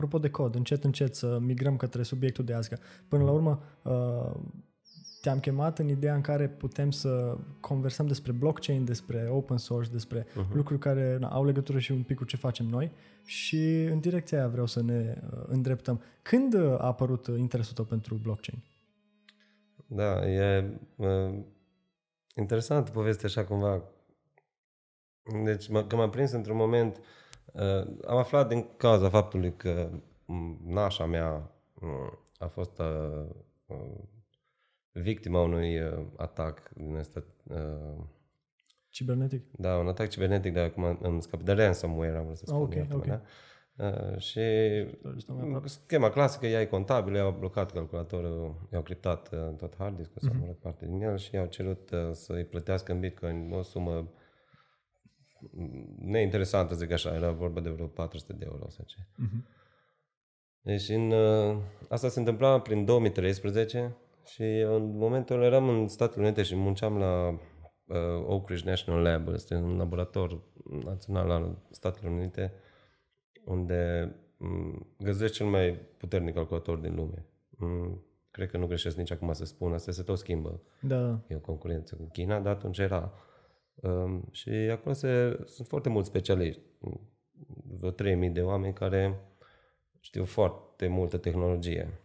apropo de cod, încet, încet să migrăm către subiectul de azi. Că până la urmă, uh, te-am chemat în ideea în care putem să conversăm despre blockchain, despre open source, despre uh-huh. lucruri care na, au legătură și un pic cu ce facem noi și în direcția aia vreau să ne uh, îndreptăm. Când a apărut interesul tău pentru blockchain? Da, e uh, interesant povestea așa cumva. Deci, mă, că m-am prins într-un moment, uh, am aflat din cauza faptului că nașa mea uh, a fost uh, uh, victima unui uh, atac din ăsta... Uh, cibernetic? Da, un atac cibernetic, dar acum am scăpat de ransomware, am vrut să spun. Ok, ok. Da? Uh, și schema clasică, ea e contabil, i-au blocat calculatorul, i-au criptat uh, tot hard disk-ul, mm-hmm. sau parte din el și i-au cerut uh, să-i plătească în bitcoin o sumă neinteresantă, zic așa, era vorba de vreo 400 de euro sau ce. Mm-hmm. Deci în, uh, asta se întâmpla prin 2013 și în momentul ăla eram în Statele Unite și munceam la uh, Oak Ridge National Lab, este un laborator național al Statelor Unite, unde um, găzesc cel mai puternic calculator din lume. Um, cred că nu greșesc nici acum să spun, asta se tot schimbă. Da. E o concurență cu China, dar atunci era. Um, și acolo se, sunt foarte mulți specialiști, vreo 3000 de oameni care știu foarte multă tehnologie.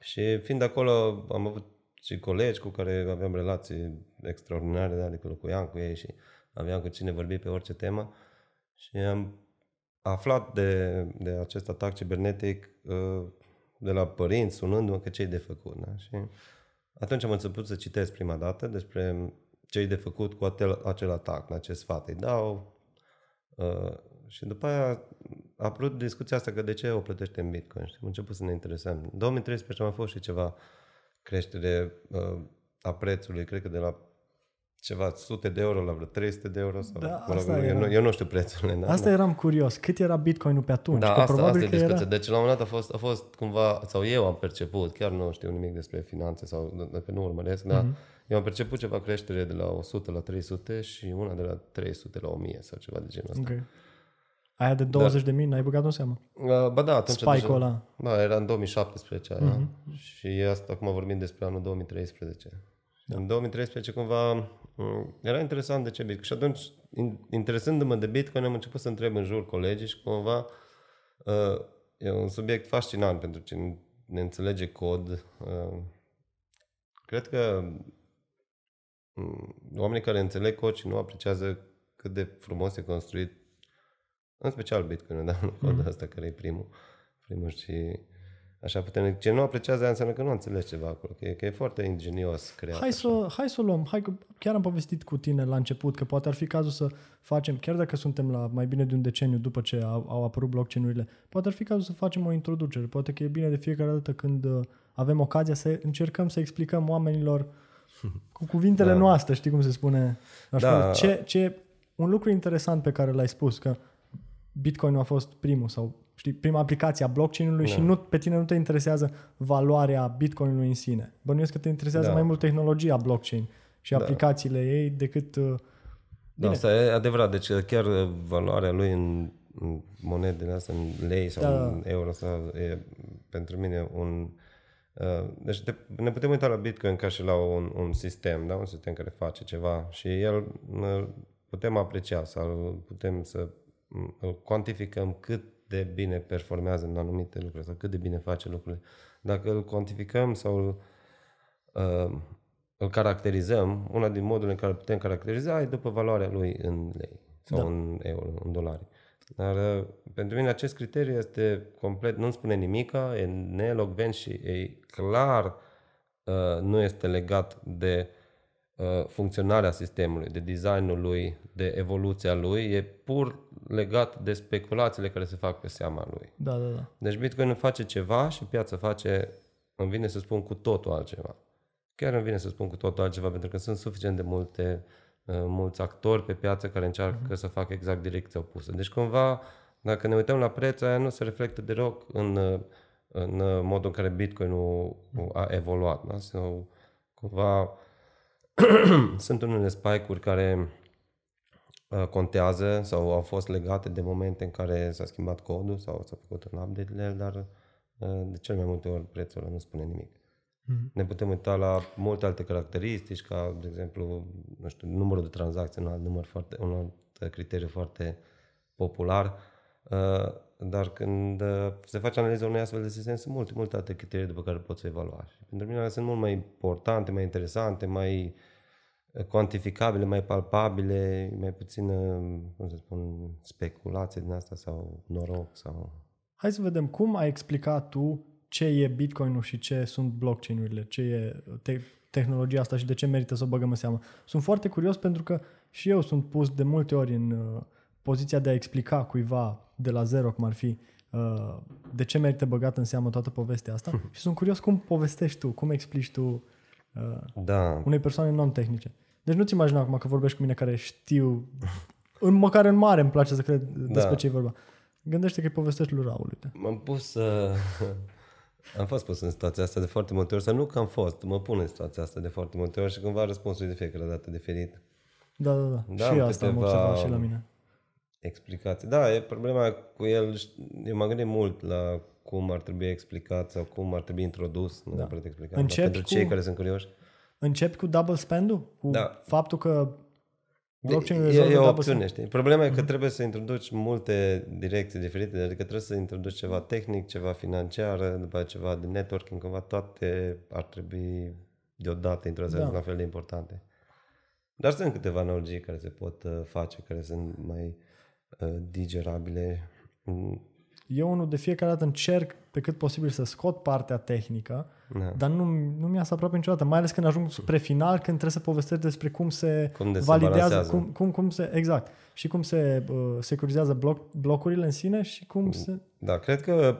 Și fiind acolo, am avut și colegi cu care aveam relații extraordinare, da, adică locuiam cu ei și aveam cu cine vorbi pe orice temă. Și am aflat de, de acest atac cibernetic uh, de la părinți, sunându-mă că ce de făcut. Da? Și atunci am început să citesc prima dată despre ce de făcut cu acel, acel atac, la ce sfat îi dau. Uh, și după aia a apărut discuția asta că de ce o plătește în Bitcoin și am început să ne interesăm. În 2013 am fost și ceva creștere uh, a prețului, cred că de la ceva sute de euro la vreo 300 de euro sau Da, mă rog, asta eu, era. nu, eu nu știu prețurile. Da, Asta da. eram curios. Cât era Bitcoin-ul pe atunci? Da, Că asta, probabil asta e că discuția. era... Deci la un moment dat a fost, a fost cumva, sau eu am perceput, chiar nu știu nimic despre finanțe sau dacă nu urmăresc, dar Mhm. eu am perceput ceva creștere de la 100 la 300 și una de la 300 la 1000 sau ceva de genul ăsta. Ok. Aia de 20 de mii, n-ai băgat în seamă. Uh, Ba da, atunci... Spike-ul deja- ăla. Da, era în 2017 aia. Mhm. Și asta acum vorbim despre anul 2013. Da. În 2013 cumva m, era interesant de ce Bitcoin. Și atunci, in- interesându-mă de Bitcoin, am început să întreb în jur colegii și cumva uh, e un subiect fascinant pentru cine ne înțelege cod. Uh, cred că m, oamenii care înțeleg cod și nu apreciază cât de frumos e construit, în special Bitcoin, da? Nu codul Mhm. ăsta care e primul, primul și așa puternic. Ce nu apreciază aia înseamnă că nu înțelegi ceva acolo, că e, că e foarte ingenios creat. Hai așa. să, hai să o luăm. Hai că chiar am povestit cu tine la început că poate ar fi cazul să facem, chiar dacă suntem la mai bine de un deceniu după ce au, au apărut blockchain-urile, poate ar fi cazul să facem o introducere. Poate că e bine de fiecare dată când uh, avem ocazia să încercăm să explicăm oamenilor cu cuvintele Da. noastre, știi cum se spune? Aș Da. spune, ce, ce, un lucru interesant pe care l-ai spus, că Bitcoin a fost primul sau știi, prima aplicație a blockchain-ului Da. și nu, pe tine nu te interesează valoarea Bitcoin-ului în sine. Bănuiesc că te interesează Da. mai mult tehnologia blockchain și Da. aplicațiile ei decât... uh, Da, Bine. asta e adevărat. Deci chiar valoarea lui în, în monedele astea, în lei sau Da. în euro, sau, e pentru mine un... Uh, deci te, ne putem uita la Bitcoin ca și la un, un sistem, da? un sistem care face ceva și el uh, putem aprecia sau putem să m, îl cuantificăm cât de bine performează în anumite lucruri sau cât de bine face lucrurile. Dacă îl cuantificăm sau îl, uh, îl caracterizăm, una din modurile în care îl putem caracteriza e după valoarea lui în lei sau Da. în euro, în dolari. Dar uh, pentru mine acest criteriu este complet, nu-mi spune nimica, e neelocvent și e clar uh, nu este legat de uh, funcționarea sistemului, de designul lui, de evoluția lui, e pur legat de speculațiile care se fac pe seama lui. Da, da, da. Deci Bitcoin face ceva și piața face, îmi vine să spun cu totul altceva. Chiar îmi vine să spun cu totul altceva, pentru că sunt suficient de multe, uh, mulți actori pe piață care încearcă uh-huh. să facă exact direcția opusă. Deci cumva, dacă ne uităm la preț, aia nu se reflectă deloc în, uh, în uh, modul în care Bitcoin-ul a evoluat. Da? Sau, cumva, sunt unele spike-uri care uh, contează sau au fost legate de momente în care s-a schimbat codul sau s-a făcut un update de el, dar uh, de cel mai multe ori prețul ăla nu spune nimic. Mm-hmm. Ne putem uita la multe alte caracteristici, ca, de exemplu, nu știu, numărul de tranzacții, un alt, număr foarte, un alt criteriu foarte popular, uh, dar când uh, se face analiza unui astfel de sistem, sunt multe, multe alte criterii după care poți să evalua. Și pentru mine sunt mult mai importante, mai interesante, mai uh, cuantificabile, mai palpabile, mai puțin, cum să spun, speculație din asta sau noroc sau... Hai să vedem cum ai explicat tu ce e Bitcoin-ul și ce sunt blockchain-urile, ce e te- tehnologia asta și de ce merită să o băgăm în seamă. Sunt foarte curios pentru că și eu sunt pus de multe ori în uh, poziția de a explica cuiva de la zero, cum ar fi, uh, de ce merită băgat în seamă toată povestea asta și sunt curios cum povestești tu, cum explici tu uh, da. unei persoane non-tehnice. Deci nu-ți imagina acum că vorbești cu mine care știu, în, măcar în mare îmi place să cred despre da. ce e vorba. Gândește că îi povestești lui Raul. Uite. M-am pus să... am fost pus în situația asta de foarte multe ori, sau nu că am fost, mă pun în situația asta de foarte multe ori și cumva răspunsul e de fiecare dată diferit. Da, da, da. da și asta am observat și la mine explicații. Da, e problema cu el, eu m-am gândit mult la cum ar trebui explicat sau cum ar trebui introdus, nu da. neapărat explicat, Începi pentru cu, cei care sunt curioși. Începi cu double spend-ul? Cu da. faptul că blockchain e, e o opțiune, știi? Problema e că mm-hmm. trebuie să introduci multe direcții diferite, adică trebuie să introduci ceva tehnic, ceva financiar, după aceea ceva de networking, cumva toate ar trebui deodată introduse da. la fel de importante. Dar sunt câteva analogii care se pot uh, face, care sunt mai Uh, digerabile. Eu unul de fiecare dată încerc pe cât posibil să scot partea tehnică, da. dar nu, nu mi-a să aproape niciodată, mai ales când ajung spre final, când trebuie să povestesc despre cum se cum de validează, se cum, cum, cum se, exact, și cum se uh, securizează bloc, blocurile în sine și cum se... Da, cred că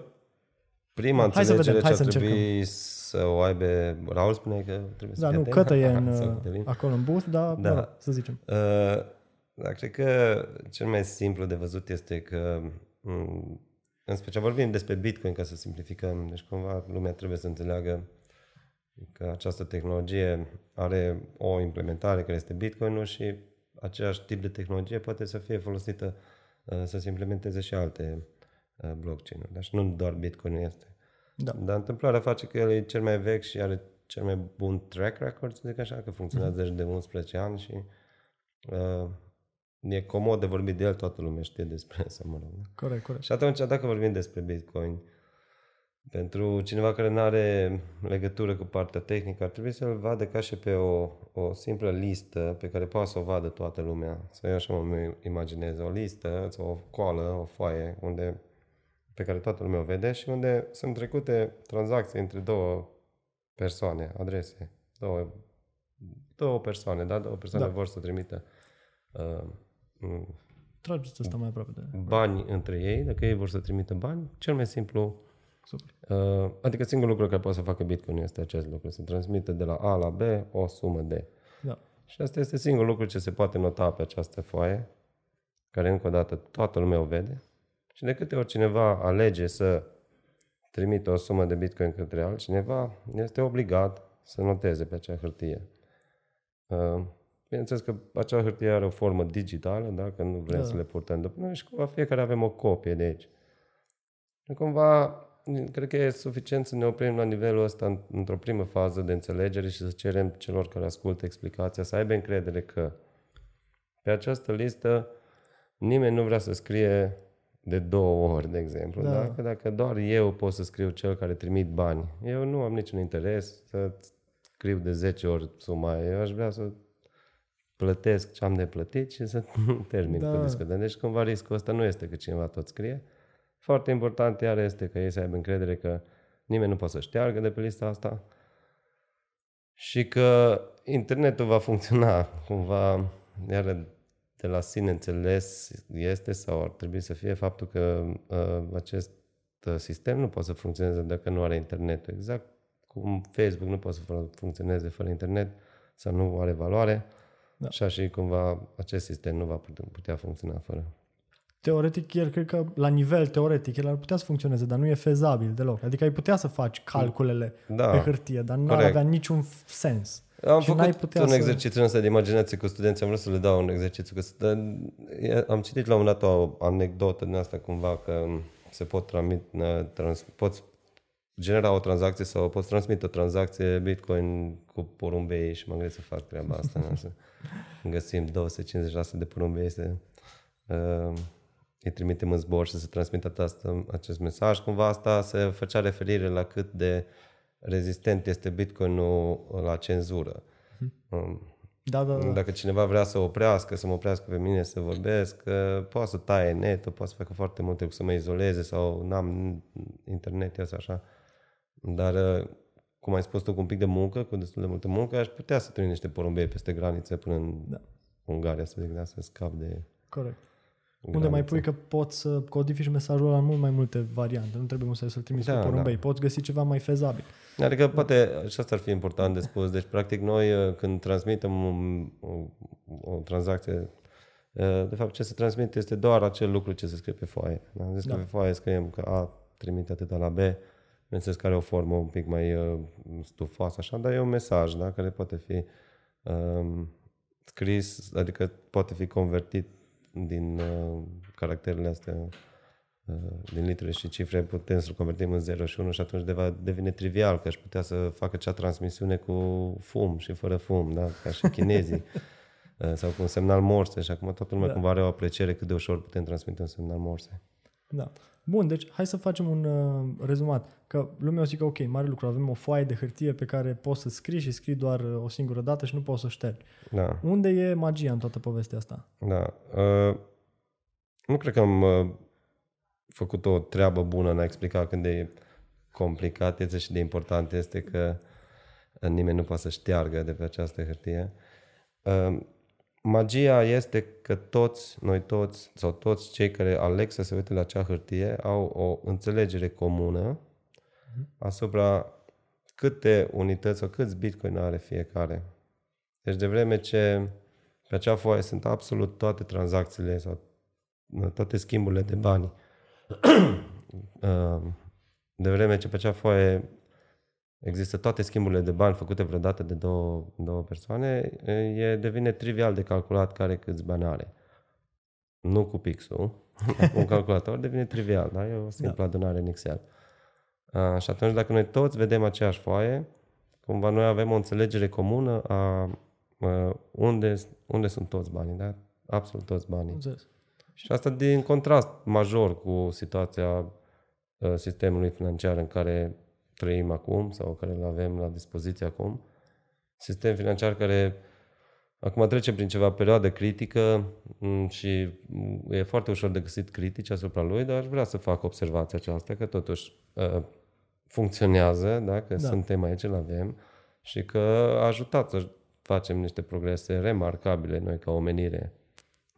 prima da, înțelegere ce ar trebui să o aibă, Raul spune că trebuie da, să nu, cătă e în, uh, acolo în booth, dar da. Mă, să zicem. Uh, da, cred că cel mai simplu de văzut este că, în special vorbim despre Bitcoin ca să simplificăm, deci cumva lumea trebuie să înțeleagă că această tehnologie are o implementare care este Bitcoin-ul și același tip de tehnologie poate să fie folosită uh, să se implementeze și alte uh, blockchain-uri. Deci nu doar Bitcoin este. Da. Dar întâmplarea face că el e cel mai vechi și are cel mai bun track record, să zic așa, că funcționează mm-hmm. de 11 ani și uh, e comod de vorbit de el, toată lumea știe despre asta, mă rog. Corect, corect. Și atunci, dacă vorbim despre Bitcoin, pentru cineva care nu are legătură cu partea tehnică, ar trebui să-l vadă ca și pe o, o simplă listă pe care poate să o vadă toată lumea. Să eu așa mă imaginez, o listă sau o coală, o foaie, unde, pe care toată lumea o vede și unde sunt trecute tranzacții între două persoane, adrese, două, două persoane, da? Două persoane da. vor să trimită uh, Trageți asta mai aproape de... Bani între ei, dacă ei vor să trimită bani, cel mai simplu Super. Uh, adică singurul lucru care poate să facă Bitcoin este acest lucru, să transmită de la A la B o sumă de. Da. Și asta este singurul lucru ce se poate nota pe această foaie, care încă o dată toată lumea o vede. Și de câte ori cineva alege să trimită o sumă de Bitcoin către altcineva, este obligat să noteze pe acea hârtie. Uh, Bineînțeles că acea hârtie are o formă digitală, da? că nu vrem da. să le purtăm după noi și cumva fiecare avem o copie de aici. Cumva, cred că e suficient să ne oprim la nivelul ăsta într-o primă fază de înțelegere și să cerem celor care ascultă explicația să aibă încredere că pe această listă nimeni nu vrea să scrie de două ori, de exemplu. Da. Da? Că dacă doar eu pot să scriu cel care trimit bani, eu nu am niciun interes să scriu de 10 ori suma. Eu aș vrea să plătesc ce am de plătit și să termin da. cu discuția. Deci cumva riscul ăsta nu este că cineva tot scrie. Foarte important iar este că ei să aibă încredere că nimeni nu poate să șteargă de pe lista asta și că internetul va funcționa cumva, iar de la sine înțeles este sau ar trebui să fie faptul că uh, acest sistem nu poate să funcționeze dacă nu are internetul. Exact cum Facebook nu poate să funcționeze fără internet sau nu are valoare, da. Și așa cumva acest sistem nu va putea funcționa fără. Teoretic, el cred că la nivel teoretic el ar putea să funcționeze, dar nu e fezabil deloc. Adică ai putea să faci calculele da, pe hârtie, dar nu ar avea niciun sens. Am și făcut n-ai putea un să... exercițiu ăsta de imaginație cu studenții, am vrut să le dau un exercițiu. Că, dar, am citit la un moment dat o anecdotă din asta cumva că se pot transmite, trans, poți genera o tranzacție sau poți transmite o tranzacție Bitcoin cu porumbei și mă gândesc să fac treaba asta. nu? să găsim 250% de porumbei să uh, îi trimitem în zbor și să transmită această, acest mesaj. Cumva asta se făcea referire la cât de rezistent este Bitcoinul la cenzură. Um, Da, da, da. dacă cineva vrea să oprească, să mă oprească pe mine să vorbesc, uh, poate să taie netul, poate să facă foarte multe, să mă izoleze sau n-am internet, eu sau așa. Dar, uh, cum ai spus tu, cu un pic de muncă, cu destul de multă muncă, aș putea să trimit niște porumbei peste granițe până în Da. Ungaria, să zic, da, să scap de Corect. Unde mai pui că poți să codifici mesajul ăla în mult mai multe variante. Nu trebuie să-l trimiți Da, da, pe porumbei. Poți găsi ceva mai fezabil. Adică poate, și asta ar fi important de spus, deci practic noi uh, când transmitem un, o, o tranzacție, uh, de fapt ce se transmite este doar acel lucru ce se scrie pe foaie. Da? Zis Da. că pe foaie scriem că A trimite atâta la B, bineînțeles că are o formă un pic mai uh, stufoasă așa, dar e un mesaj da? care poate fi um, scris, adică poate fi convertit din uh, caracterele astea uh, din litere și cifre putem să-l convertim în 0 și 1 și atunci deva, devine trivial că aș putea să facă acea transmisiune cu fum și fără fum, da? ca și chinezii. Uh, sau cu un semnal morse și acum toată lumea Da. da. cumva are o apreciere cât de ușor putem transmite un semnal morse. Da. Bun, deci hai să facem un uh, rezumat. Că lumea o zică, ok, mare lucru, avem o foaie de hârtie pe care poți să scrii și scrii doar uh, o singură dată și nu poți să o ștergi. Da, Unde e magia în toată povestea asta? da. Uh, nu cred că am uh, făcut o treabă bună în a explica cât de complicat este și de important este că uh, nimeni nu poate să șteargă de pe această hârtie. Uh, magia este că toți, noi toți, sau toți cei care aleg să se uite la acea hârtie au o înțelegere comună asupra câte unități sau câți bitcoin are fiecare. Deci de vreme ce pe acea foaie sunt absolut toate tranzacțiile sau uh, toate schimburile de bani, uh, de vreme ce pe acea foaie există toate schimburile de bani făcute vreodată de două, două persoane, e, devine trivial de calculat care câți bani are. Nu cu pixul, cu un calculator devine trivial, da? E o simplă da. adunare în Excel. A, și atunci dacă noi toți vedem aceeași foaie, cumva noi avem o înțelegere comună a, a unde, unde sunt toți banii, da? Absolut toți banii. Înțeles. Și asta din contrast major cu situația uh, sistemului financiar în care trăim acum sau care îl avem la dispoziție acum. Sistem financiar care acum trece prin ceva perioadă critică mm, și mm, e foarte ușor de găsit critici asupra lui, dar aș vrea să fac observația aceasta că totuși uh, funcționează, da? că Da. da. suntem aici, îl avem și că a ajutat să facem niște progrese remarcabile noi ca omenire.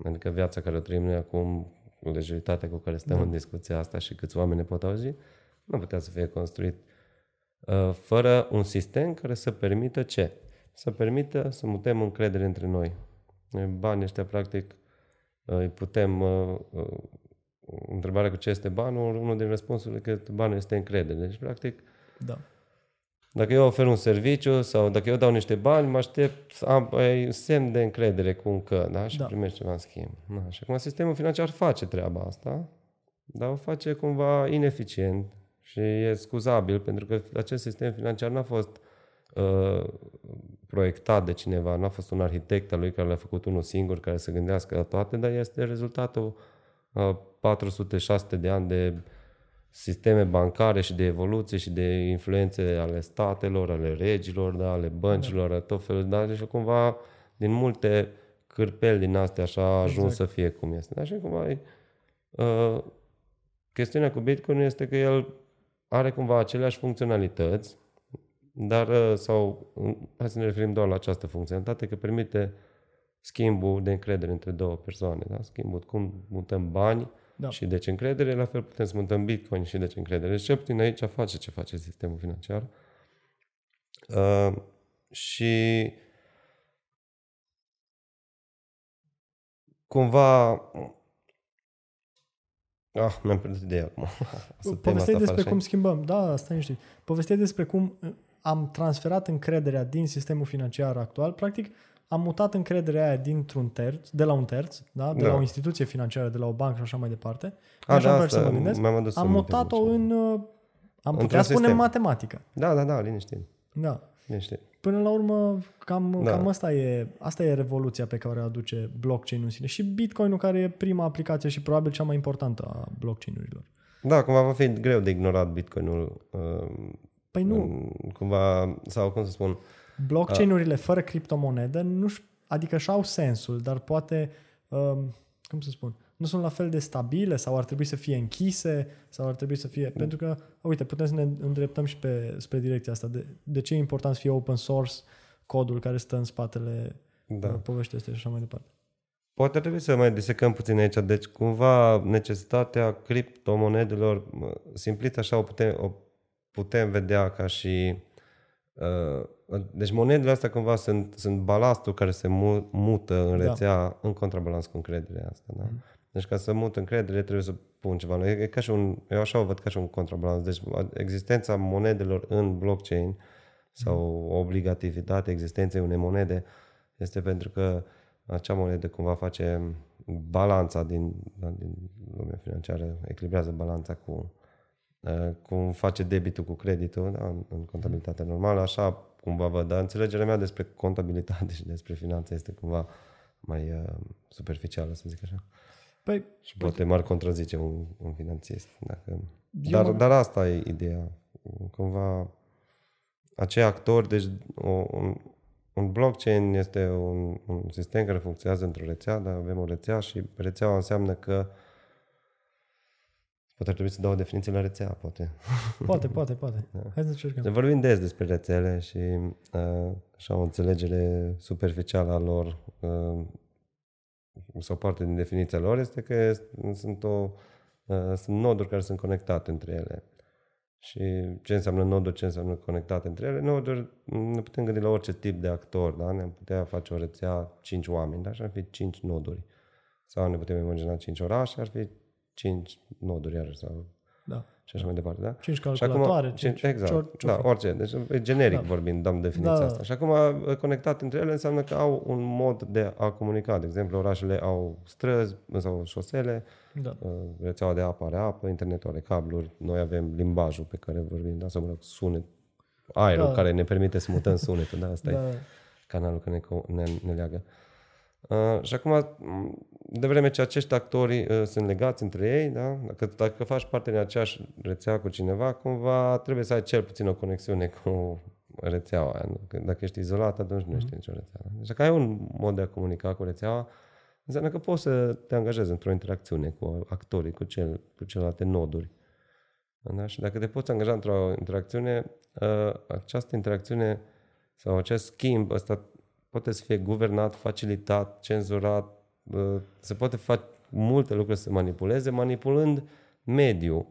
Adică viața care o trăim noi acum, cu lejeritatea cu care stăm Da. în discuția asta și câți oameni ne pot auzi, nu putea să fie construit uh, fără un sistem care să permită ce? Să permită să mutăm încredere între noi. Noi Banii ăștia, practic, uh, îi putem... uh, uh, Întrebarea cu ce este banul, unul din răspunsurile că banul este încredere. Deci, practic, Da. dacă eu ofer un serviciu sau dacă eu dau niște bani, mă aștept să am ai, semn de încredere cu un că, da? Și Da. da. primești ceva în schimb. Da. Și acum sistemul financiar face treaba asta, dar o face cumva ineficient și e scuzabil pentru că acest sistem financiar n-a fost uh, proiectat de cineva, n-a fost un arhitect al lui care l-a făcut unul singur, care să gândească la toate, dar este rezultatul uh, 400-600 de ani de sisteme bancare și de evoluție și de influențe ale statelor, ale regilor, da, ale băncilor, ale tot felul, da, deci cumva din multe cârpeli din astea așa a ajuns Exact. să fie cum este. Da? Și cumva e, uh, chestiunea cu Bitcoin este că el are cumva aceleași funcționalități, dar uh, sau uh, hai să ne referim doar la această funcționalitate, că permite schimbul de încredere între două persoane. Da? Schimbul, cum mutăm bani Da. și deci încredere, la fel putem să mutăm Bitcoin și deci încredere. Deci cel puțin aici face ce face sistemul financiar. Uh, și cumva Ah, mi-am pierdut ideea acum. Asta tema Povesteai asta despre face. cum schimbăm. Da, stai niște. Povesteai despre cum uh, am transferat încrederea din sistemul financiar actual, practic am mutat încrederea aia dintr-un terț, de la un terț, da? de Da. la o instituție financiară, de la o bancă și așa mai departe. A, așa da, îmi place asta să mă gândesc. mi-am adus Am aminte mutat-o de ce. în, uh, am Într-un putea spune, sistem. matematică. Da, da, da, liniștit. Da. liniștit. Până la urmă, cam, Da. cam asta, e, asta e revoluția pe care o aduce blockchain în sine. Și Bitcoin-ul care e prima aplicație și probabil cea mai importantă a blockchain-urilor. Da, cumva va fi greu de ignorat Bitcoin-ul. Uh, Păi nu, în- Cumva, sau cum să spun, blockchain-urile fără criptomonedă nu adică și au sensul, dar poate, um, cum să spun, nu sunt la fel de stabile sau ar trebui să fie închise sau ar trebui să fie... Pentru că, uite, putem să ne îndreptăm și pe, spre direcția asta. De, de ce e important să fie open source codul care stă în spatele da. da. poveștii astea și așa mai departe. Poate ar trebui să mai disecăm puțin aici. Deci, cumva, necesitatea criptomonedelor, mă, simplit așa, o putem, o putem vedea ca și... Uh, deci, monedele astea cumva sunt, sunt balastul care se mu- mută în Da. rețea în contrabalans cu încrederea asta. Da? Deci, ca să mut încredere, trebuie să pun ceva. nou. E, e ca și un, eu așa o văd ca și un contrabalans. Deci, existența monedelor în blockchain sau obligativitatea existenței unei monede este pentru că acea monedă cumva face balanța din, da, din lumea financiară, echilibrează balanța cu uh, cum face debitul cu creditul da, în, în contabilitatea normală, așa cumva văd, dar înțelegerea mea despre contabilitate și despre finanțe este cumva mai uh, superficială, să zic așa. Păi, Și poate m-ar contrazice un, un finanțist. Dacă... Eu Dar, mă- dar asta e ideea. Cumva acei actori, deci o, un, un blockchain este un, un sistem care funcționează într-o rețea, dar avem o rețea și rețeaua înseamnă că poate ar trebui să dau o definiție la rețea, poate. poate, poate, poate. Hai să încercăm. Ne vorbim des despre rețele și uh, așa o înțelegere superficială a lor uh, sau parte din definiția lor este că est- sunt, o, uh, sunt noduri care sunt conectate între ele. Și ce înseamnă noduri, ce înseamnă conectate între ele? Noduri, ne putem gândi la orice tip de actor, da? Ne putea face o rețea cinci oameni, da? Și ar fi cinci noduri. Sau ne putem imagina cinci orașe, ar fi cinci noduri iarăși, sau Da. Și așa mai departe, da? Cinci Și acum, calculatoare, cin- cinci exact, cior- da, ciofă. orice. Deci, e generic Da. vorbind, dăm definiția Da. asta. Și acum, uh, conectat între ele înseamnă că au un mod de a comunica. De exemplu, orașele au străzi sau șosele, Da. uh, rețeaua de apă are apă, internetul are cabluri, noi avem limbajul pe care vorbim, da, sau mă rog, sunet, aerul Da. care ne permite să mutăm sunetul, da, asta e Da. canalul care ne, co- ne, ne leagă. Uh, și acum, m, de vreme ce acești actori uh, sunt legați între ei, da? dacă, dacă faci parte din aceeași rețea cu cineva, cumva trebuie să ai cel puțin o conexiune cu rețeaua aia. Nu? Că dacă ești izolat, atunci nu ești nicio rețea. da? Deci dacă ai un mod de a comunica cu rețeaua, înseamnă că poți să te angajezi într-o interacțiune cu actorii, cu, cel, cu celelalte noduri. Da? Și dacă te poți angaja într-o interacțiune, uh, această interacțiune sau acest schimb ăsta poate să fie guvernat, facilitat, cenzurat, uh, se poate face multe lucruri să se manipuleze, manipulând mediul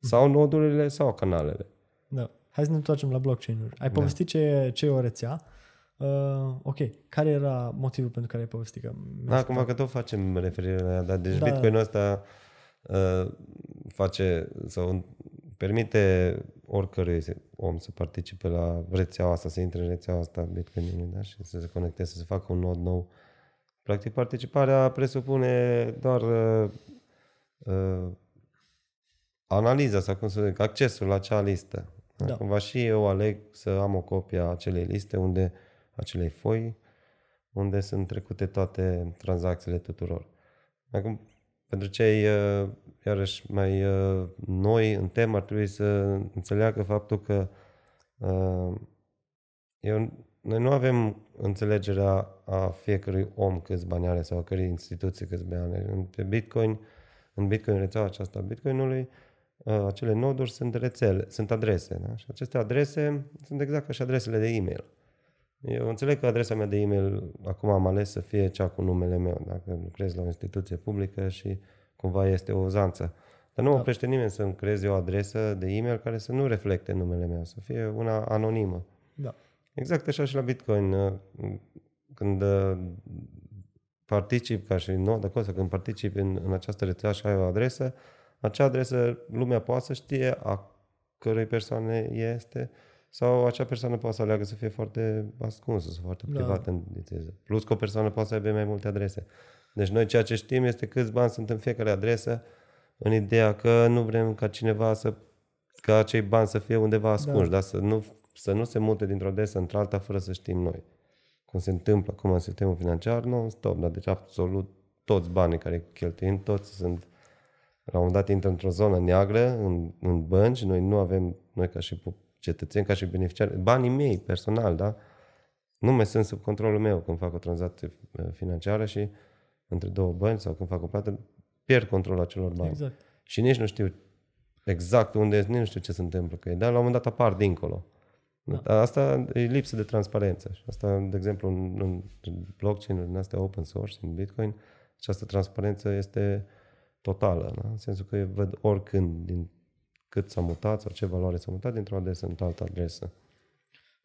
sau nodurile sau canalele. Da. Hai să ne întoarcem la blockchain-uri. Ai povestit ce, e, ce e o rețea. Uh, ok. Care era motivul pentru care ai povestit? Că mi-aș Da, cumva că tot facem referire la ea, dar deci Da. da. Bitcoin-ul ăsta uh, face sau permite oricărui om să participe la rețeaua asta, să intre în rețeaua asta Bitcoin da? și să se conecteze, să se facă un nod nou. Practic, participarea presupune doar uh, uh, analiza sau cum să zic, accesul la acea listă. Da. Da. Cumva și eu aleg să am o copie a acelei liste, unde acelei foi, unde sunt trecute toate tranzacțiile tuturor. Acum, pentru cei uh, iarăși mai uh, noi în temă, ar trebui să înțeleagă faptul că uh, eu, noi nu avem înțelegerea a fiecărui om câți bani are sau a cărei instituție câți bani are. În- Pe Bitcoin, în Bitcoin, rețeaua aceasta a Bitcoinului, uh, acele noduri sunt rețele, sunt adrese. Da? Și aceste adrese sunt exact ca și adresele de e-mail. Eu înțeleg că adresa mea de e-mail acum am ales să fie cea cu numele meu, dacă lucrez la o instituție publică și cumva este o uzanță. Dar nu mă Da. oprește nimeni să-mi creez eu o adresă de e-mail care să nu reflecte numele meu, să fie una anonimă. Da. Exact așa și la Bitcoin. uh, Când uh, particip ca și nod acolo, sau când participi în, în această rețea și ai o adresă, acea adresă lumea poate să știe a cărei persoane este sau acea persoană poate să aleagă să fie foarte ascunsă sau foarte Da. privată în viteză. Plus că o persoană poate să aibă mai multe adrese. Deci noi ceea ce știm este câți bani sunt în fiecare adresă în ideea că nu vrem ca cineva să ca acei bani să fie undeva ascunși, da. dar să nu, să nu se mute dintr-o adresă într-alta fără să știm noi. Cum se întâmplă acum în sistemul financiar, nu stop, dar deci absolut toți banii care cheltuim, toți sunt la un moment dat intră într-o zonă neagră în, în bănci, noi nu avem, noi ca și pu- cetățeni, ca și beneficiari, banii mei personal, da? Nu mai sunt sub controlul meu când fac o tranzacție uh, financiară și între două bănci sau când fac o plată, pierd controlul acelor bani. Exact. Și nici nu știu exact unde este, nici nu știu ce se întâmplă cu ei, dar la un moment dat apar dincolo. Da. Asta e lipsă de transparență. Și asta, de exemplu, în, în blockchain-uri din astea open source, în Bitcoin, această transparență este totală. Da? În sensul că eu văd oricând din cât s-a mutat sau ce valoare s-a mutat dintr-o adresă într altă adresă.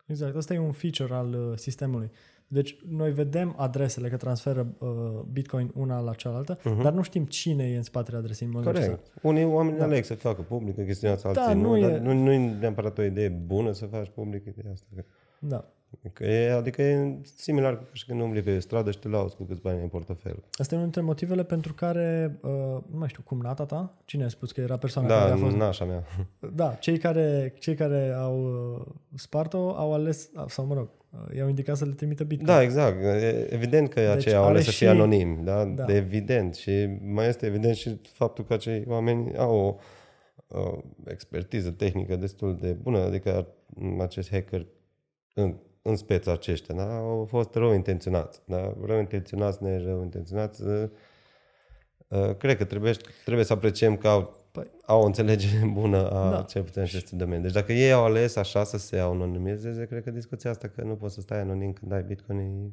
Exact, asta e un feature al uh, sistemului. Deci noi vedem adresele că transferă uh, Bitcoin una la cealaltă, uh-huh. dar nu știm cine e în spatele adresei în mod Corect. necesar. Unii oameni da. aleg să facă publică chestiunea asta, Da, alții nu nu, e- dar nu, nu e neapărat o idee bună să faci public ideea asta. Că, Da. Că e, adică e similar cu și când umbli pe stradă și te lauzi cu câți bani ai în portofel. Asta e unul dintre motivele pentru care, uh, nu mai știu, cum nata ta? Cine a spus că era persoana Da, care a fost... nașa mea. Da, cei care, cei care au uh, spart-o au ales, sau mă rog, uh, i-au indicat să le trimită Bitcoin. Da, exact. E Evident că Deci aceia au are ales să fie și- anonimi, da? Da. da? Evident. Și mai este evident și faptul că acei oameni au o, o expertiză tehnică destul de bună, adică acest hacker în, în speța aceștia, da? au fost rău intenționați. Da? Rău intenționați, ne rău intenționați. Uh, uh, Cred că trebuie, trebuie să apreciem că au, Păi- au o înțelegere bună a Da. da. cel puțin în acest domeniu. Deci dacă ei au ales așa să se anonimizeze, cred că discuția asta că nu poți să stai anonim când ai Bitcoin e...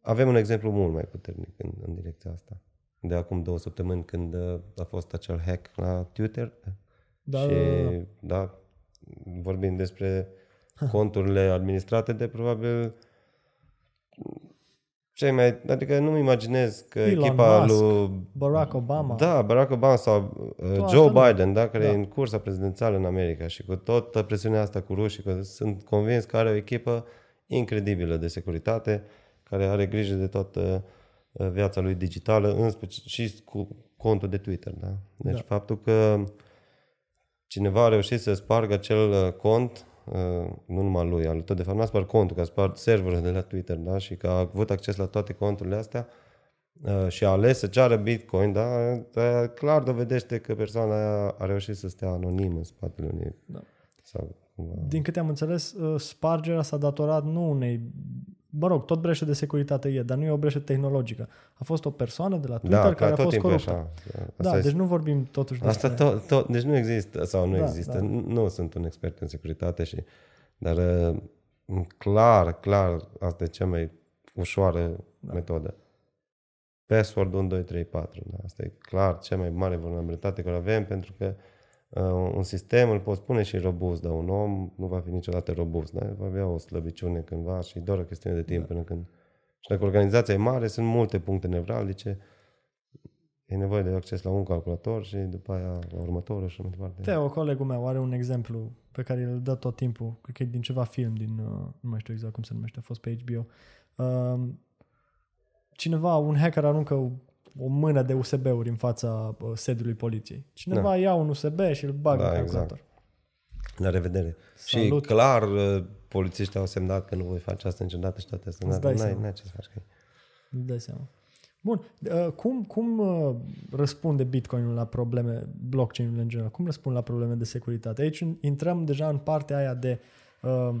Avem un exemplu mult mai puternic în, în direcția asta. De acum două săptămâni când uh, a fost acel hack la Twitter Da, și da, da. da, vorbim despre conturile administrate de probabil cei mai, adică nu-mi imaginez că Elon echipa Musk, lui Barack Obama. da, Barack Obama sau uh, Toată Joe lumea. Biden, da, care Da. da. e în cursa prezidențială în America și cu toată presiunea asta cu rușii, că sunt convins că are o echipă incredibilă de securitate, care are grijă de toată uh, viața lui digitală, în special și cu contul de Twitter. Da? Deci Da. da. faptul că cineva a reușit să spargă acel uh, cont, uh, nu numai lui, al lui tot, de fapt n-a spart contul, că a spart serverul de la Twitter, da? și că a avut acces la toate conturile astea, uh, și a ales să ceară Bitcoin, da, da, clar dovedește că persoana aia a reușit să stea anonim în spatele unei... Da. Sau, cumva. Din câte am înțeles, uh, spargerea s-a datorat nu unei mă rog, tot breșă de securitate e, dar nu e o breșă tehnologică. A fost o persoană de la Twitter da, care ca a tot fost timpul coruptă. așa. Asta Da, e- deci nu vorbim totuși despre... Asta tot, tot, deci nu există, sau nu Da, există, da. nu, nu sunt un expert în securitate și, dar uh, clar, clar, asta e cea mai ușoară da. metodă. Password 1, 2, 3, 4. Da? Asta e clar cea mai mare vulnerabilitate care o avem pentru că uh, un sistem îl poți spune și robust, dar un om nu va fi niciodată robust. Da? Va avea o slăbiciune cândva și doar o chestiune de timp da. până când... Și dacă organizația e mare, sunt multe puncte nevralgice, e nevoie de acces la un calculator și după aia la următorul și mai departe. Teo, colegul meu, are un exemplu pe care îl dă tot timpul, cred că e din ceva film, din, uh, nu mai știu exact cum se numește, a fost pe HBO. Uh, cineva, un hacker aruncă o, o mână de USB-uri în fața uh, sediului poliției. Cineva Da. ia un USB și îl bagă Da, în exact. calculator. La revedere. Salut. Și clar, uh, polițiștii au semnat că nu voi face asta niciodată și toate astea. Îți N-ai, dai n-ai, seama. n-ai ce să faci. cu ei. Îți dai seama. Bun. Uh, cum, cum uh, răspunde Bitcoin la probleme, blockchain-ul în general? Cum răspund la probleme de securitate? Aici intrăm deja în partea aia de uh,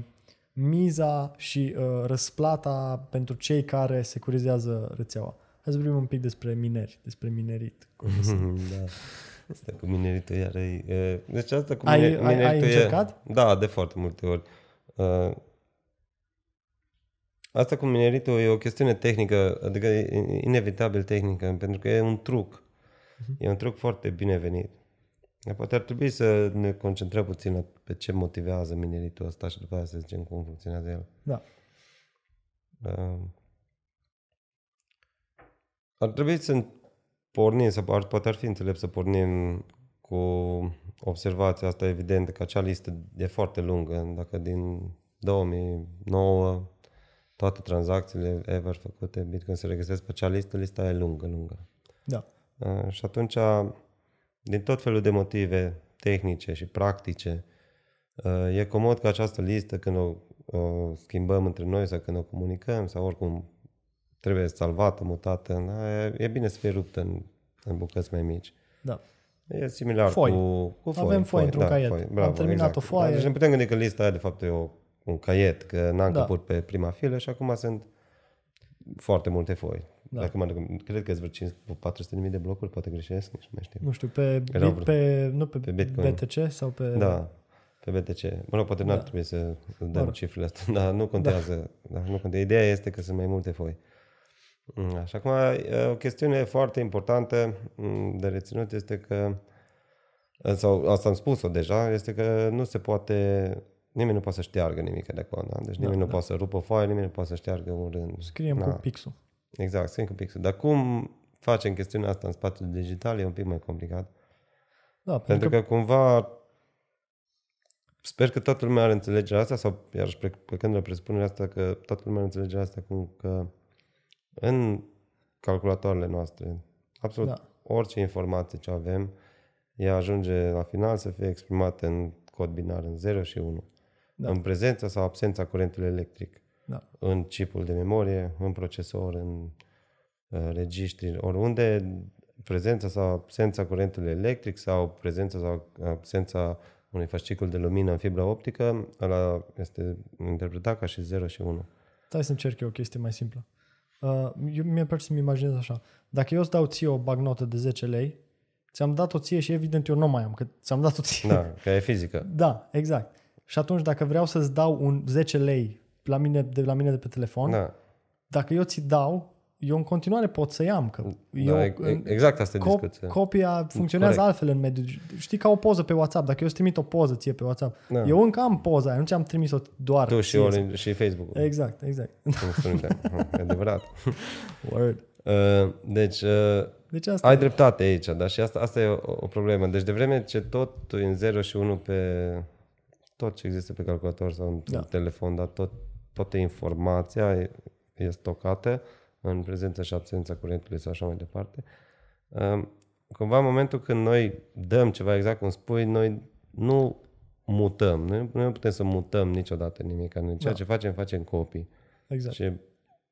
miza și uh, răsplata pentru cei care securizează rețeaua. Hai să vorbim un pic despre mineri, despre minerit. Cum este. da. Asta cu mineritul iar e... e- Deci asta cu Ai- mine- ai- ai mineritul încercat? E, da, de foarte multe ori. Uh, Asta cu mineritul e o chestiune tehnică, adică e inevitabil tehnică, pentru că e un truc. Mhm. E un truc foarte binevenit. Dar Poate ar trebui să ne concentrăm puțin la pe ce motivează mineritul ăsta și după aceea să zicem cum funcționează el. Da. Uh, ar trebui să pornim, sau ar, poate ar fi înțelept să pornim cu observația asta evidentă că acea listă e foarte lungă. Dacă din 2009 toate tranzacțiile ever făcute Bitcoin se regăsesc pe acea listă, lista e lungă, lungă. Da. Uh, și atunci, din tot felul de motive tehnice și practice, uh, e comod ca această listă, când o, o schimbăm între noi sau când o comunicăm sau oricum trebuie salvată, mutată, e, e bine să fie ruptă în, în bucăți mai mici. Da. E similar Foi. cu, cu foi. Avem foi într-un caiet. Foi. Am terminat o foaie. Da, deci ne putem gândi că lista aia de fapt e o, un caiet, că n-am Da. căput pe prima filă și acum sunt foarte multe foi. Da. Dacă mă duc, cred că sunt vreo 400.000 de blocuri, poate greșesc, nici nu mai știu. Nu știu, pe, Erau bit, vreo- pe, nu pe, pe Bitcoin. BTC sau pe... Da, pe BTC. Mă rog, poate n-ar Da. trebui să dăm Mă rog. cifrele astea, dar nu contează. Da. nu contează. Ideea este că sunt mai multe foi. Mm, Așa, acum, e, o chestiune foarte importantă mm, de reținut este că, sau asta am spus-o deja, este că nu se poate, nimeni nu poate să șteargă nimic de acolo, da? Deci nimeni Da, nu da. poate să rupă o foaie, nimeni nu poate să șteargă un rând. Scriem Da. cu pixul. Exact, scriem cu pixul. Dar cum facem chestiunea asta în spațiul digital e un pic mai complicat. Da, Pentru că cumva sper că toată lumea are înțelegerea asta sau iarăși plec- plecând de la presupunerea asta că toată lumea are înțelegerea asta cum că în calculatoarele noastre absolut Da. orice informație ce avem ea ajunge la final să fie exprimată în cod binar în 0 și 1. Da. În prezența sau absența curentului electric. Da. În chipul de memorie, în procesor, în uh, registri, oriunde prezența sau absența curentului electric sau prezența sau absența unui fascicul de lumină în fibra optică, ăla este interpretat ca și 0 și 1. Stai să încerc eu o chestie mai simplă. Uh, eu, mie place să-mi imaginez așa. Dacă eu îți dau ție o bagnotă de 10 lei, ți-am dat-o ție și evident eu nu mai am, că ți-am dat-o ție. Da, că e fizică. da, exact. Și atunci dacă vreau să-ți dau un 10 lei la mine, de la mine de pe telefon, Da, dacă eu ți dau, eu în continuare pot să-i am. Că eu, da, e- e- exact asta e co- discuția. copia funcționează Corect. altfel în mediul. Știi ca o poză pe WhatsApp. Dacă eu îți trimit o poză ție pe WhatsApp, Da. eu încă am poza aia, nu ți-am trimis-o doar Tu și, ție. ori, și Facebook-ul. Exact, exact. E adevărat. Word. Uh, Deci, uh, Deci asta ai dreptate aici, dar și asta, asta e o, o problemă. Deci de vreme ce tot e în 0 și 1 pe tot ce există pe calculator sau în Da. da. telefon, dar tot, toată informația e, e stocată în prezența și absența curentului sau așa mai departe. Um, Cumva în momentul când noi dăm ceva exact cum spui, noi nu mutăm. Noi, noi nu putem să mutăm niciodată nimic. Noi ceea Da. ce facem, facem copii. Exact. Și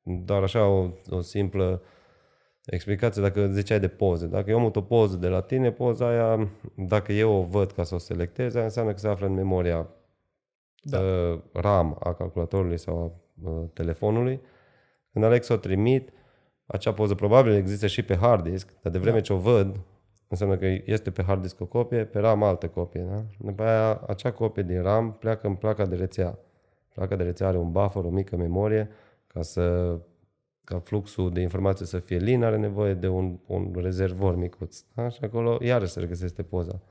doar așa o, o simplă explicație, dacă ziceai de poze. Dacă eu mut o poză de la tine, poza aia, dacă eu o văd ca să o selectez, aia înseamnă că se află în memoria Da. uh, RAM a calculatorului sau a uh, telefonului. Când aleg să o trimit, acea poză probabil există și pe hard disk, dar de vreme Da. ce o văd, înseamnă că este pe hard disk o copie, pe RAM altă copie. Da? După aia, acea copie din RAM pleacă în placa de rețea. Placa de rețea are un buffer, o mică memorie, ca să ca fluxul de informație să fie lin, are nevoie de un, un rezervor micuț. Da? Și acolo iarăși se regăsește poza.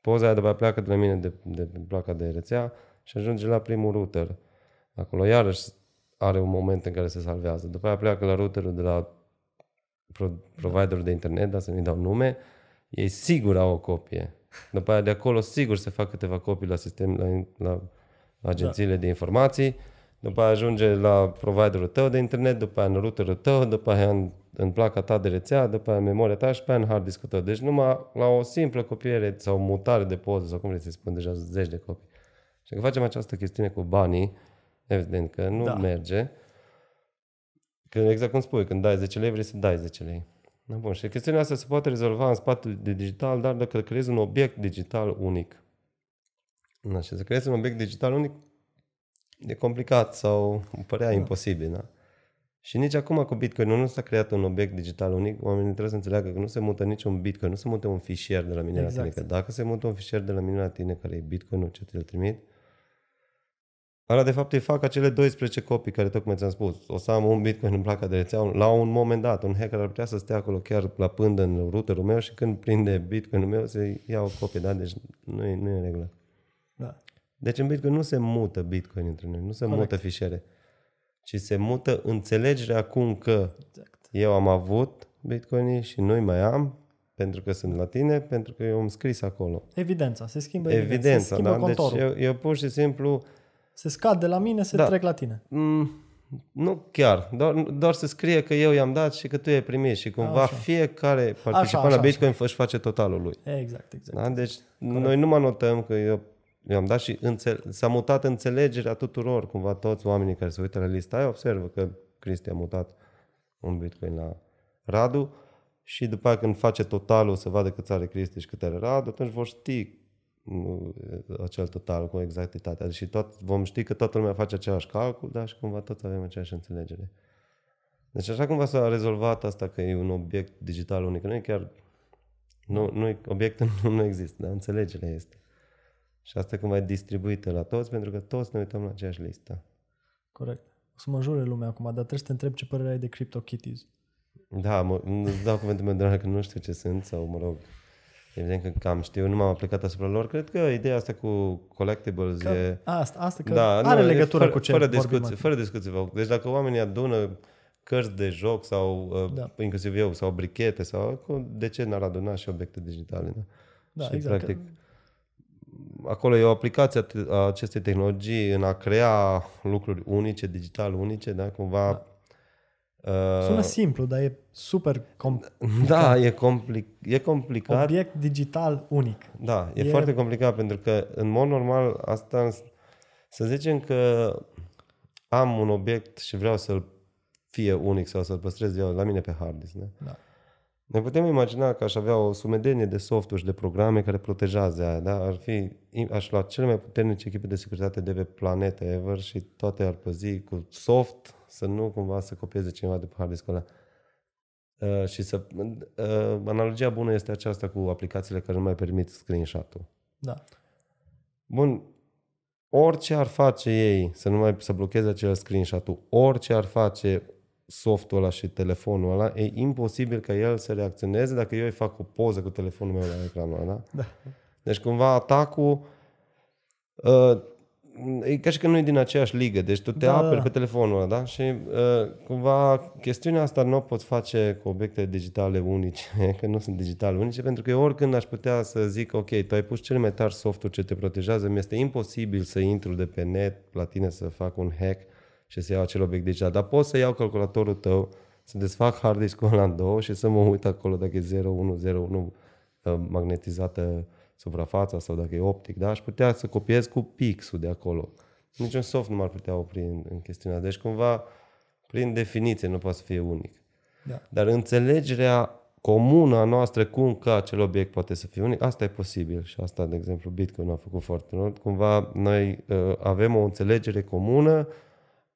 Poza aia după aia pleacă de la mine de, de, de placa de rețea și ajunge la primul router. Acolo iarăși are un moment în care se salvează. După aia pleacă la routerul de la pro, providerul de internet, dar să nu-i dau nume, ei sigur au o copie. După aia de acolo sigur se fac câteva copii la sistem, la, la agențiile de informații, după aia ajunge la providerul tău de internet, după aia în routerul tău, după aia în, în placa ta de rețea, după aia în memoria ta și pe aia în hard disk tău. Deci numai la o simplă copiere sau mutare de poză sau cum vrei să spun, deja sunt zeci de copii. Și că facem această chestiune cu banii, evident că nu Da. da. merge. Că exact cum spui, când dai 10 lei, vrei să dai 10 lei. Da, bun. Și chestiunea asta se poate rezolva în spațiul de digital, dar dacă creezi un obiect digital unic. Da, și să creezi un obiect digital unic e complicat sau părea Da. da. imposibil. Da? Și nici acum cu Bitcoin nu s-a creat un obiect digital unic. Oamenii trebuie să înțeleagă că nu se mută niciun Bitcoin, nu se mută un fișier de la mine Exact. la tine. Că dacă se mută un fișier de la mine la tine, care e Bitcoin-ul ce ți-l trimit, Ăla de fapt îi fac acele 12 copii care tocmai ți-am spus. O să am un Bitcoin în placa de rețea. La un moment dat, un hacker ar putea să stea acolo chiar la pândă în routerul meu și când prinde Bitcoinul meu să ia o copie. Da? Deci nu e, nu e în regulă. Da. Deci în Bitcoin nu se mută Bitcoin între noi, nu se Corect. mută fișiere, ci se mută înțelegerea acum că Exact. eu am avut Bitcoin și nu mai am pentru că sunt la tine, pentru că eu am scris acolo. Evidența, se schimbă evidența, se Evidența, schimbă da? Deci contorul. eu, eu pur și simplu, Se scad de la mine, se Da. trec la tine. mm, nu chiar, doar, doar să scrie că eu i-am dat și că tu ai primit și cumva Așa. fiecare participant așa, la Bitcoin își face totalul lui. Exact, exact. Da? Deci noi nu mă notăm că eu i-am dat și înțel- s-a mutat înțelegerea tuturor, cumva toți oamenii care se uită la lista aia observă că Cristi a mutat un Bitcoin la Radu și după aia când face totalul să vadă cât are Cristi și cât are Radu, atunci vor ști mm, acel total cu exactitate. Și tot, vom ști că toată lumea face același calcul, dar și cumva toți avem aceeași înțelegere. Deci așa cumva s-a rezolvat asta că e un obiect digital unic. Nu e chiar... Nu, nu e, obiectul nu, nu există, dar înțelegerea este. Și asta cumva e distribuită la toți, pentru că toți ne uităm la aceeași listă. Corect. O să mă jure lumea acum, dar trebuie să te întreb ce părere ai de CryptoKitties. Da, mă, îți dau cuvântul meu de onoare că nu știu ce sunt, sau mă rog, evident că cam știu, nu m-am aplicat asupra lor. Cred că ideea asta cu collectibles Că, e... asta, asta că da, are nu, e legătură fără, cu ce fără vorbim discuție, acum. fără discuție. vă- Deci dacă oamenii adună cărți de joc sau uh, Da. inclusiv eu, sau brichete, sau cu- de ce n-ar aduna și obiecte digitale? Da? Da, și, exact. practic, acolo e o aplicație a te- a acestei tehnologii în a crea lucruri unice, digital unice, da? Cumva... Da. Sună Uh, simplu, dar e super com- da, e, complic, e complicat. obiect digital unic. Da, e, E- e foarte complicat pentru că în mod normal asta îns- să zicem că am un obiect și vreau să-l fie unic sau să-l păstrez eu la mine pe hard disk. Da? Da. Ne putem imagina că aș avea o sumedenie de softuri și de programe care protejează aia, da? Ar fi, aș lua cele mai puternice echipe de securitate de pe planetă ever și toate ar păzi cu soft să nu cumva să copieze cineva de pe hard disk ăla. Uh, și să, uh, analogia bună este aceasta cu aplicațiile care nu mai permit screenshot-ul. Da. Bun, orice ar face ei să nu mai să blocheze acel screenshot-ul, orice ar face softul ăla și telefonul ăla, e imposibil ca el să reacționeze dacă eu îi fac o poză cu telefonul meu la ecranul ăla. Da. Deci cumva atacul uh, e ca și că nu e din aceeași ligă, deci tu te Da, da, da, aperi da. pe telefonul ăla, da? Și uh, cumva chestiunea asta nu o poți face cu obiecte digitale unice, că nu sunt digitale unice, pentru că eu oricând aș putea să zic, ok, tu ai pus cele mai tari softuri ce te protejează, mi este imposibil să intru de pe net la tine să fac un hack și să iau acel obiect digital, dar pot să iau calculatorul tău, să desfac hard disk-ul ăla în două și să mă uit acolo dacă e 0101 uh, magnetizată suprafața sau dacă e optic, da? Aș putea să copiez cu pixul de acolo. Niciun soft nu m-ar putea opri în, în chestiunea. Deci cumva, prin definiție, nu poate să fie unic. Da. Dar înțelegerea comună a noastră cum că acel obiect poate să fie unic, asta e posibil și asta, de exemplu, Bitcoin a făcut foarte mult. Cumva noi uh, avem o înțelegere comună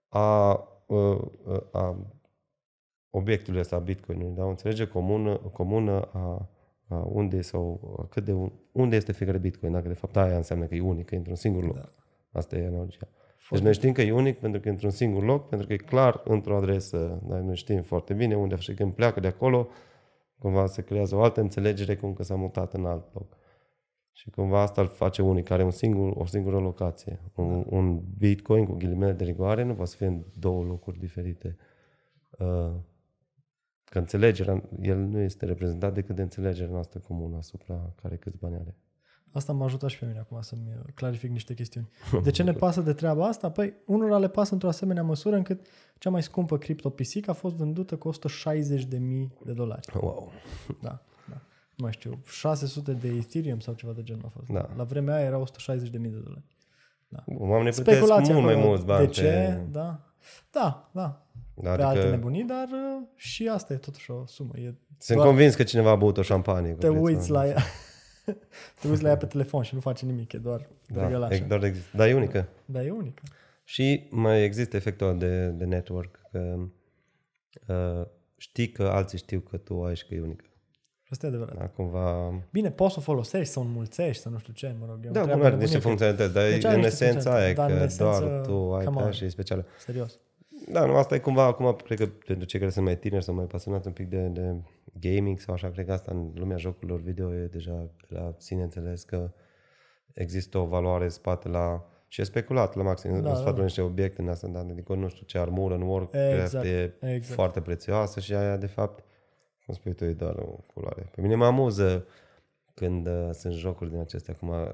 a, uh, uh, a obiectului ăsta, a Bitcoinului, da? o înțelegere comună, comună a, a unde sau a cât de un, unde este fiecare Bitcoin, dacă de fapt aia înseamnă că e unic, că e într-un singur loc. Da. Asta e analogia. Deci noi știm că e unic pentru că e într-un singur loc, pentru că e clar într-o adresă. Dar noi știm foarte bine unde și când pleacă de acolo, cumva se creează o altă înțelegere cum că s-a mutat în alt loc. Și cumva asta îl face unic, care are un singur, o singură locație. Un, un bitcoin cu ghilimele de rigoare nu poate să fie în două locuri diferite. Uh, că înțelegerea, el nu este reprezentat decât de înțelegerea noastră comună asupra care câți bani are. Asta m-a ajutat și pe mine acum să-mi uh, clarific niște chestiuni. De ce ne pasă de treaba asta? Păi, unora le pasă într-o asemenea măsură încât cea mai scumpă cripto pisică a fost vândută cu 160.000 de dolari. Wow. Da, da. Nu mai știu, 600 de Ethereum sau ceva de genul a fost. Da. La vremea aia era 160.000 de dolari. Oamenii plătesc Speculația mult mai acolo, mulți bani De ce? pe... Da. Da, da. Da, Pe alte adică nebunii, dar uh, și asta e totuși o sumă. E sunt doar convins că cineva a băut o șampanie. cu te prețul uiți ăla. la ea. te uiți la ea pe telefon și nu face nimic, e doar Da, regălașă. e- doar există. Dar e unică. Dar e unică. Și mai există efectul ăla de, de network, că uh, știi că alții știu că tu ai și că e unică. Și asta e adevărat. Da, cumva... Bine, poți să o folosești, să o înmulțești, să nu știu ce, mă rog. e o Da, treabă cum are niște nebunie, funcționalități, dar Deci e are în niște esența aia, funcționalități, dar în că doar esență, tu ai come pe aia on. și e specială. că- Serios. Da, nu, asta e cumva, acum, cred că pentru cei care sunt mai tineri sau mai pasionați un pic de, de gaming sau așa, cred că asta în lumea jocurilor video e deja de la sine înțeles că există o valoare în spate la și e speculat la maxim, Da, în da, spatele da. niște obiecte în asta, dar adică nu știu ce armură în Warcraft Exact, e exact. foarte prețioasă și aia de fapt cum spui tu, e doar o culoare. Pe mine mă amuză când uh, sunt jocuri din acestea. Acum uh,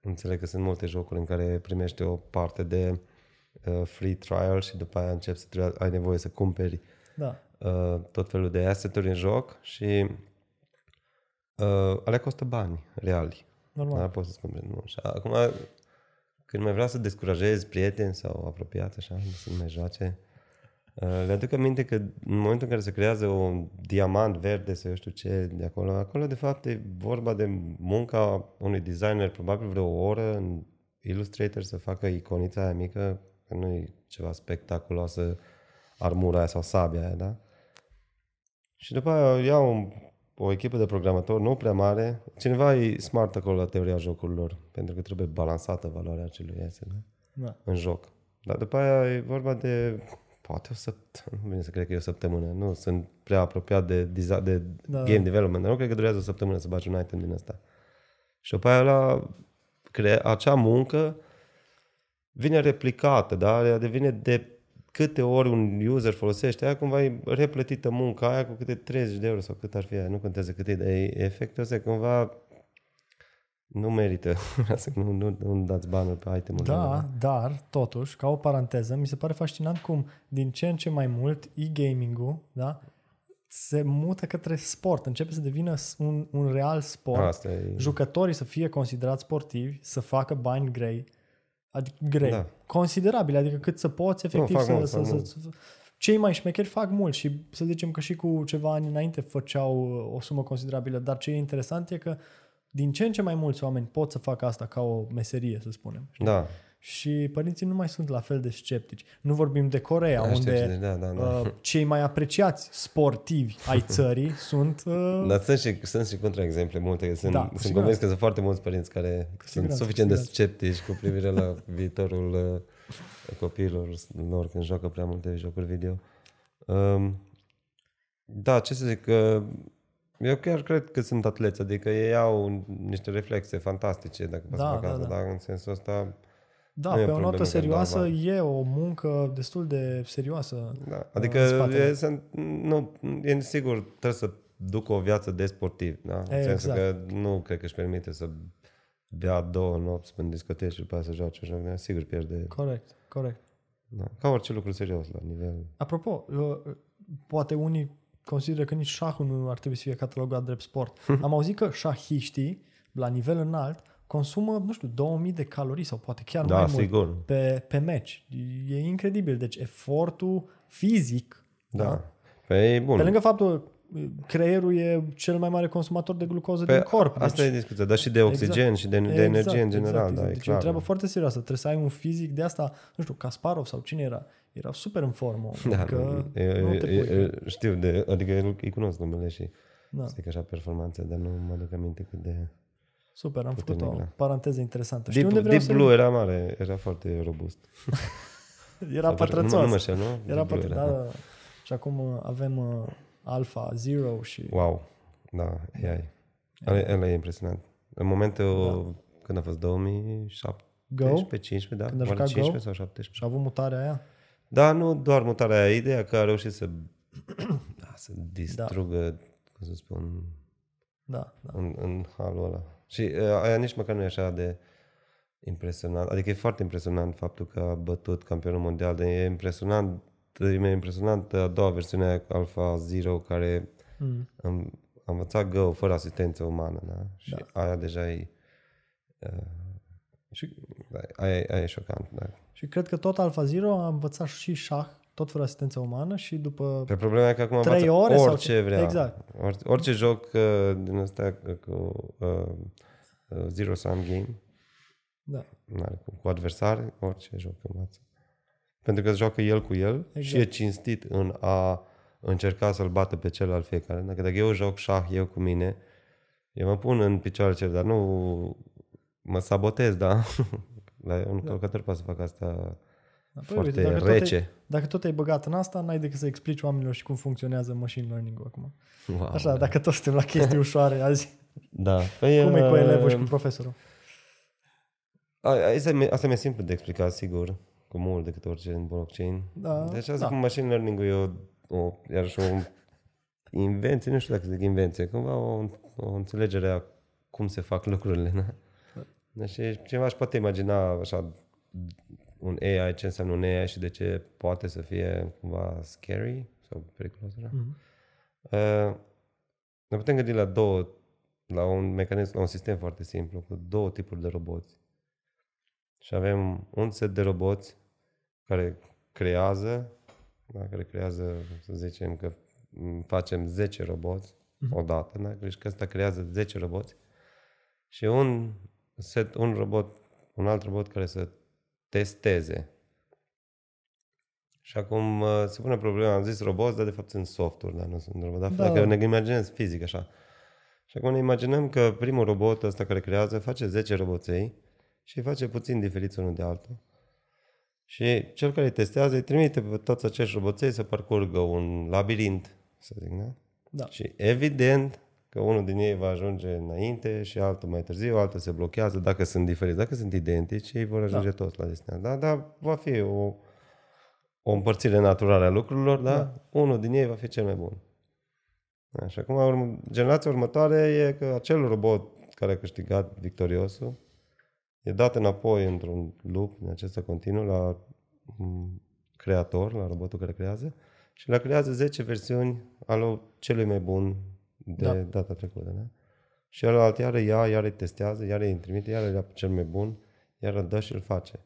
înțeleg că sunt multe jocuri în care primești o parte de uh, free trial și după aia începi să trebuie, ai nevoie să cumperi Da. uh, tot felul de asset-uri în joc și uh, alea costă bani reali. Normal. Da, poți să-ți cumperi. Nu. Și acum, când mai vreau să descurajez prieteni sau apropiați, așa, să nu mai joace, uh, le aduc aminte că în momentul în care se creează un diamant verde sau eu știu ce de acolo, acolo de fapt e vorba de munca unui designer, probabil vreo oră în Illustrator să facă iconița aia mică, că nu e ceva spectaculoasă armura aia sau sabia aia, da? Și după aia iau un, o echipă de programatori, nu prea mare. Cineva e smart acolo la teoria jocurilor, pentru că trebuie balansată valoarea acelui asset, da? Da. în joc. Dar după aia e vorba de poate o săptămână, nu vine să cred că e o săptămână, nu sunt prea apropiat de, desi- de Da. game development, dar nu cred că durează o săptămână să bagi un item din asta. Și după aia la crea, acea muncă vine replicată, da? Ea devine de câte ori un user folosește aia, cumva e replătită munca aia cu câte 30 de euro sau cât ar fi aia, nu contează cât e, dar e- efectul ăsta e cumva nu merită, nu, nu, nu dați bani pe itemul Da, dar, totuși, ca o paranteză, mi se pare fascinant cum din ce în ce mai mult e-gaming-ul da, se mută către sport, începe să devină s- un, un real sport. Asta e... Jucătorii să fie considerați sportivi, să facă bani grei, adică grei, Da. da. considerabili, adică cât să poți efectiv fac să, mult, să, fac să, mult. să, cei mai șmecheri fac mult și să zicem că și cu ceva ani înainte făceau uh, o sumă considerabilă, dar ce e interesant e că din ce în ce mai mulți oameni pot să facă asta ca o meserie, să spunem. Da, Și părinții nu mai sunt la fel de sceptici. Nu vorbim de Corea, Da, știu, unde știu, da, da, da. Uh, cei mai apreciați sportivi ai țării sunt... Uh, Dar sunt și, sunt și contraexemple multe. Sunt, Da, da, cu sunt siguranță. convins că sunt foarte mulți părinți care sunt siguranță, suficient cu de sceptici cu privire la viitorul uh, copiilor lor când joacă prea multe jocuri video. Um, da, ce să zic, uh, eu chiar cred că sunt atleți, adică ei au niște reflexe fantastice dacă poți Da, să fac da, asta, da. dar în sensul ăsta, da, nu e pe o o notă problemă serioasă când e o muncă destul de serioasă. da. adică în spatele. e, sunt, nu, e sigur, trebuie să ducă o viață de sportiv, da? În sensul Exact. că nu cred că își permite să bea două nopți în discoteci și după aceea să joace un joc, de aia, sigur pierde, Corect, corect. da. ca orice lucru serios la nivel. Apropo, uh, poate unii consideră că nici șahul nu ar trebui să fie catalogat drept sport. Am auzit că șahiștii, la nivel înalt, consumă, nu știu, 2000 de calorii sau poate chiar Da, mai mult sigur. pe, pe meci. E incredibil. Deci efortul fizic Da. Păi e bun. Pe lângă faptul că creierul e cel mai mare consumator de glucoză Pe din corp. Deci, Asta e discuția, dar și de oxigen și de, de energie în general, da, e Deci e o clar. treabă foarte serioasă. Trebuie să ai un fizic de asta, nu știu, Kasparov sau cine era, erau super în formă. Da, adică e, nu te e, pui. e, știu, de, adică îl- îi cunosc numele și Da, zic așa performanțe, dar nu mă aduc aminte cât de... super, am făcut o puternic, da. paranteză interesantă. Știi Deep, unde vreau Deep să... Blue era mare, era foarte robust. Era Nu, pătrățos. nu mă știu, nu? Era Deep Blue pătrățos, da, da. Și acum uh, avem uh, Alpha Zero și... Wow, da, AI. Ăla, ăla e impresionant. În momentul Da. când a fost 2017, Go 15, da? Când a Oare jucat 15 Go? sau 17? și a avut mutarea aia. Da, nu doar mutarea aia, ideea că a reușit să, da, să distrugă, cum să spun, Da, da. în, în halul ăla. Și uh, aia nici măcar nu e așa de impresionant. Adică e foarte impresionant faptul că a bătut campionul mondial, dar e impresionant, e mai impresionant a doua versiune aia cu Alpha Zero, care Mm. am, am învățat Go fără asistență umană, da? Și Da. aia deja e... Uh, și, da, aia, e- aia e șocant, da. Și cred că tot Alpha Zero a învățat și șah, tot fără asistență umană și după Pe problema e că acum Trei învață ore sau orice ce? vrea. Exact. Orice, orice joc uh, din ăsta uh, cu uh, uh, zero sum game, Da, n-are cum, cu adversari, orice joc învață. Pentru că joacă el cu el Exact. și e cinstit în a încerca să-l bată pe celălalt fiecare. Dacă, dacă eu joc șah, eu cu mine, eu mă pun în picioare cel, dar nu mă sabotez, da? Dar un Da. călcător poate să facă asta Da, păi, foarte uite, dacă tot rece. ai- dacă tot ai băgat în asta, n-ai decât să explici oamenilor și cum funcționează machine learning-ul acum. Wow, Așa, da. dacă tot suntem la chestii ușoare azi, da. Păi, cum e cu uh, elevul și cu profesorul? A- Asta, mi- asta mi-e simplu de explicat, sigur, cu mult decât orice în blockchain. Da, Deci asta da. cu machine learning-ul e o, o, iarăși o invenție, nu știu dacă zic invenție, cumva o, o înțelegere a cum se fac lucrurile. Na? Deci cineva își poate imagina așa un AI, ce înseamnă un AI și de ce poate să fie cumva scary sau periculos. Mm-hmm. Uh, ne putem gândi la două, la un mecanism, la un sistem foarte simplu, cu două tipuri de roboți. Și avem un set de roboți care creează, da, care creează, să zicem că facem 10 roboți mm-hmm. odată, da? deci că ăsta creează 10 roboți și un set, un robot, un alt robot care să testeze. Și acum uh, se pune problema, am zis roboți, dar de fapt sunt softuri, dar nu sunt robot. Dar da. dacă ne imaginez fizic așa. Și acum ne imaginăm că primul robot ăsta care creează face 10 roboței și îi face puțin diferiți unul de altul. Și cel care îi testează îi trimite pe toți acești roboței să parcurgă un labirint, să zic, da? Da. Și evident că unul din ei va ajunge înainte și altul mai târziu, altul se blochează, dacă sunt diferiți, dacă sunt identici, ei vor ajunge da. toți la destinație. Da? Dar va fi o, o împărțire naturală a lucrurilor, da? da? Unul din ei va fi cel mai bun. Da, și acum, generația următoare e că acel robot care a câștigat victoriosul e dat înapoi într-un loop din acesta continuu la creator, la robotul care creează și la creează 10 versiuni ale celui mai bun de da. data trecută. Da? Și ălalt iară ia, iar îi testează, iar îi trimite, iar îi ia pe cel mai bun, iar îl dă și îl face.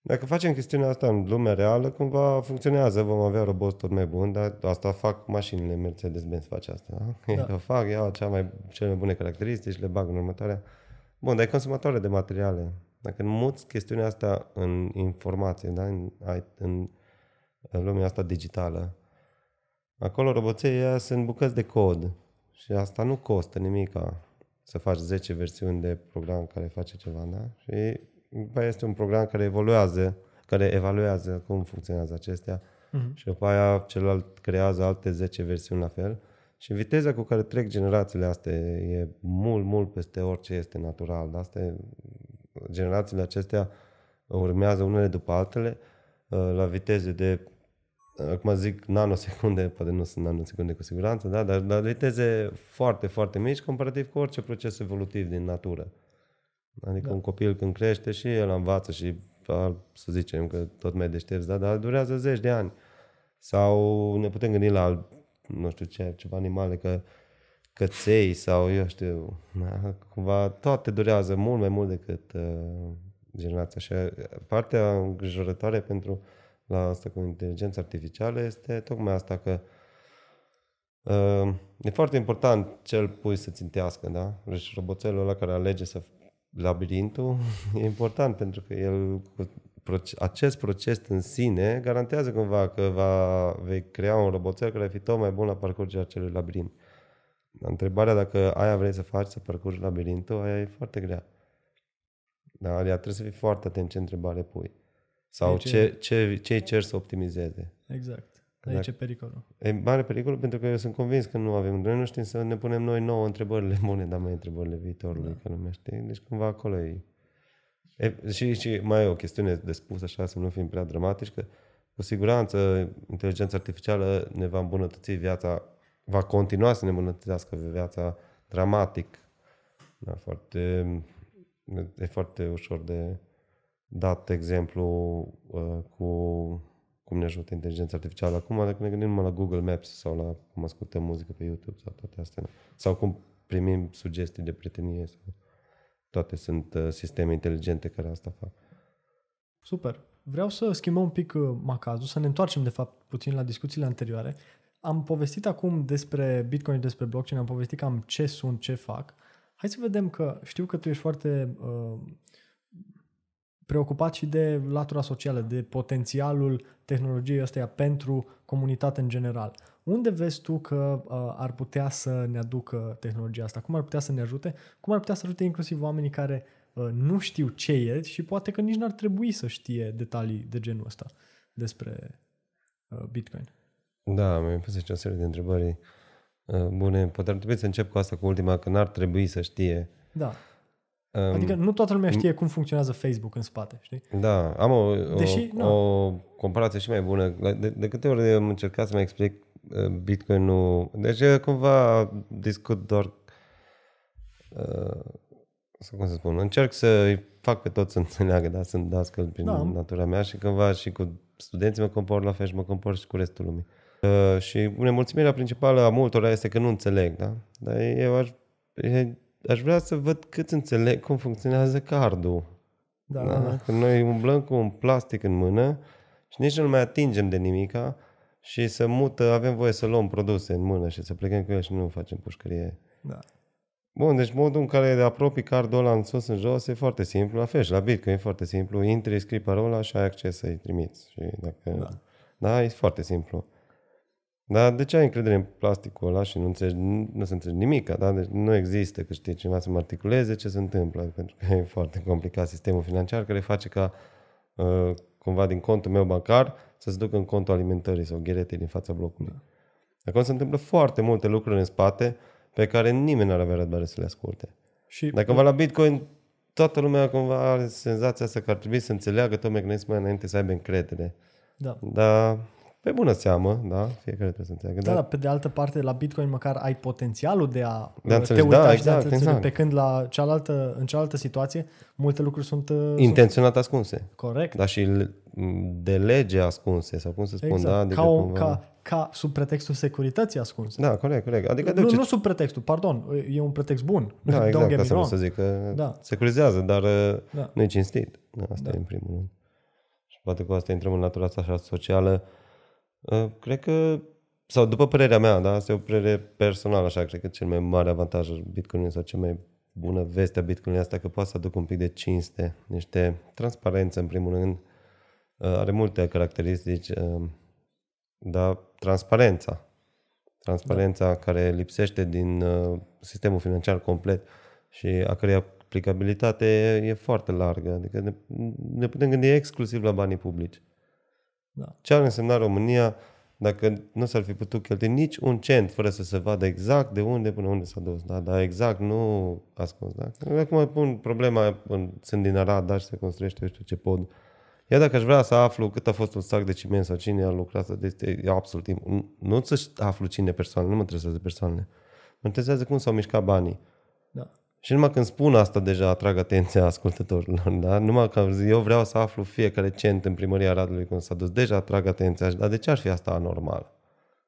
Dacă facem chestiunea asta în lumea reală, cumva funcționează, vom avea roboți tot mai buni, dar asta fac mașinile Mercedes-Benz face asta. Da? da. o fac, iau cea mai, cele mai bune caracteristici, le bag în următoarea. Bun, dar e consumatoare de materiale. Dacă muți chestiunea asta în informație, da? în, în, în lumea asta digitală, Acolo roboței sunt bucăți de cod și asta nu costă nimic să faci 10 versiuni de program care face ceva, da? Și după aia este un program care evoluează, care evaluează cum funcționează acestea uh-huh. și după aia celălalt creează alte 10 versiuni la fel. Și viteza cu care trec generațiile astea e mult, mult peste orice este natural. Asta e, generațiile acestea urmează unele după altele uh, la viteze de acum zic nanosecunde, poate nu sunt nanosecunde cu siguranță, da? dar, dar viteze foarte, foarte mici comparativ cu orice proces evolutiv din natură. Adică da. un copil când crește și el învață și să zicem că tot mai deștepți, da? dar durează zeci de ani. Sau ne putem gândi la, nu știu ce, ceva animale, că căței sau eu știu, da? cumva toate durează mult mai mult decât uh, generația. Și partea îngrijorătoare pentru uh, la asta cu inteligența artificială este tocmai asta că uh, e foarte important ce îl pui să țintească, da? Deci roboțelul ăla care alege să labirintul e important pentru că el acest proces în sine garantează cumva că va, vei crea un roboțel care va fi tot mai bun la parcurgerea acelui labirint. Întrebarea dacă aia vrei să faci, să parcurgi labirintul, aia e foarte grea. Da, ea trebuie să fii foarte atent ce întrebare pui. Sau aici ce, ce, ce îi cer să optimizeze. Exact. Aici e pericolul. E mare pericol pentru că eu sunt convins că nu avem. Noi nu știm să ne punem noi nouă întrebările bune, dar mai întrebările viitorului, da. că lumea știe. Deci cumva acolo e. e și, și mai e o chestiune de spus așa, să nu fim prea dramatici, că cu siguranță inteligența artificială ne va îmbunătăți viața, va continua să ne îmbunătățească viața dramatic. Da, foarte, e foarte ușor de dat exemplu uh, cu cum ne ajută inteligența artificială. Acum, dacă ne gândim numai la Google Maps sau la cum ascultăm muzică pe YouTube sau toate astea, sau cum primim sugestii de prietenie, sau toate sunt uh, sisteme inteligente care asta fac. Super. Vreau să schimbăm un pic uh, macazul, să ne întoarcem de fapt puțin la discuțiile anterioare. Am povestit acum despre Bitcoin, despre blockchain, am povestit cam ce sunt, ce fac. Hai să vedem că știu că tu ești foarte uh, preocupat și de latura socială, de potențialul tehnologiei astea pentru comunitate în general. Unde vezi tu că uh, ar putea să ne aducă tehnologia asta? Cum ar putea să ne ajute? Cum ar putea să ajute inclusiv oamenii care uh, nu știu ce e și poate că nici n-ar trebui să știe detalii de genul ăsta despre uh, Bitcoin? Da, mi-ai pus aici o serie de întrebări uh, bune. Poate ar trebui să încep cu asta, cu ultima, că n-ar trebui să știe. Da. Um, adică nu toată lumea știe cum funcționează Facebook în spate, știi? Da, am o, Deși, o, o comparație și mai bună. De, de câte ori am încercat să mai explic uh, Bitcoin-ul, deci cumva discut doar uh, sau cum să spun, încerc să fac pe toți să înțeleagă, da? sunt dascăl prin da. natura mea și cumva și cu studenții mă compor la fel și mă compor și cu restul lumii. Uh, și nemulțumirea principală a multora este că nu înțeleg, da? Dar eu aș, aș vrea să văd cât înțeleg cum funcționează cardul. Da, da? da. Că noi umblăm cu un plastic în mână și nici nu mai atingem de nimica și să mută, avem voie să luăm produse în mână și să plecăm cu ele și nu facem pușcărie. Da. Bun, deci modul în care de apropii cardul ăla în sus în jos e foarte simplu. La fel și la Bitcoin e foarte simplu. Intri, scrii parola și ai acces să-i trimiți. Și dacă, da. da, e foarte simplu. Dar de ce ai încredere în plasticul ăla și nu, înțelegi, nu se înțelege nimic? Da? Deci nu există că știi cineva să mă articuleze ce se întâmplă, pentru că e foarte complicat sistemul financiar care face ca uh, cumva din contul meu bancar să se ducă în contul alimentării sau gheretei din fața blocului. Da. Acum se întâmplă foarte multe lucruri în spate pe care nimeni nu ar avea răbdare să le asculte. Și Dacă va la Bitcoin, toată lumea cumva are senzația asta că ar trebui să înțeleagă tot mecanismul înainte să aibă încredere. Da. Dar pe bună seamă, da, fiecare trebuie să înțeleagă. Da, dar pe de altă parte, la Bitcoin măcar ai potențialul de a, de a te uita da, și exact, de a exact. pe când la cealaltă, în cealaltă situație, multe lucruri sunt... Uh, Intenționat sunt... ascunse. Corect. Da, și de lege ascunse, sau cum să spun, exact. da? Adică ca, o, cumva... ca, ca sub pretextul securității ascunse. Da, corect, corect. Adică nu, ce... nu sub pretextul, pardon, e un pretext bun. Da, exact, asta să zic, că da. securizează, dar uh, da. nu e cinstit. Da, asta da. e în primul rând. Și poate cu asta intrăm în natura asta așa socială, Uh, cred că, sau după părerea mea, da, asta e o părere personală, așa, cred că cel mai mare avantaj al Bitcoin sau cel mai bună veste a Bitcoin asta că poate să aducă un pic de cinste, niște transparență în primul rând, uh, are multe caracteristici, uh, dar transparența, transparența da. care lipsește din sistemul financiar complet și a cărei aplicabilitate e, e foarte largă, adică ne, ne putem gândi exclusiv la banii publici. Da. Ce ar însemna România dacă nu s-ar fi putut cheltui nici un cent fără să se vadă exact de unde până unde s-a dus. Da? Dar exact nu ascuns. Da? Acum pun problema, sunt din Arad, da, și se construiește, eu știu ce pod. Iar dacă aș vrea să aflu cât a fost un sac de ciment sau cine a lucrat, este absolut timp. Nu să aflu cine persoane, nu mă interesează persoanele. Mă interesează cum s-au mișcat banii. Da. Și numai când spun asta deja atrag atenția ascultătorilor, da? Numai că eu vreau să aflu fiecare cent în primăria Radului cum s-a dus, deja atrag atenția. Dar de ce ar fi asta anormal?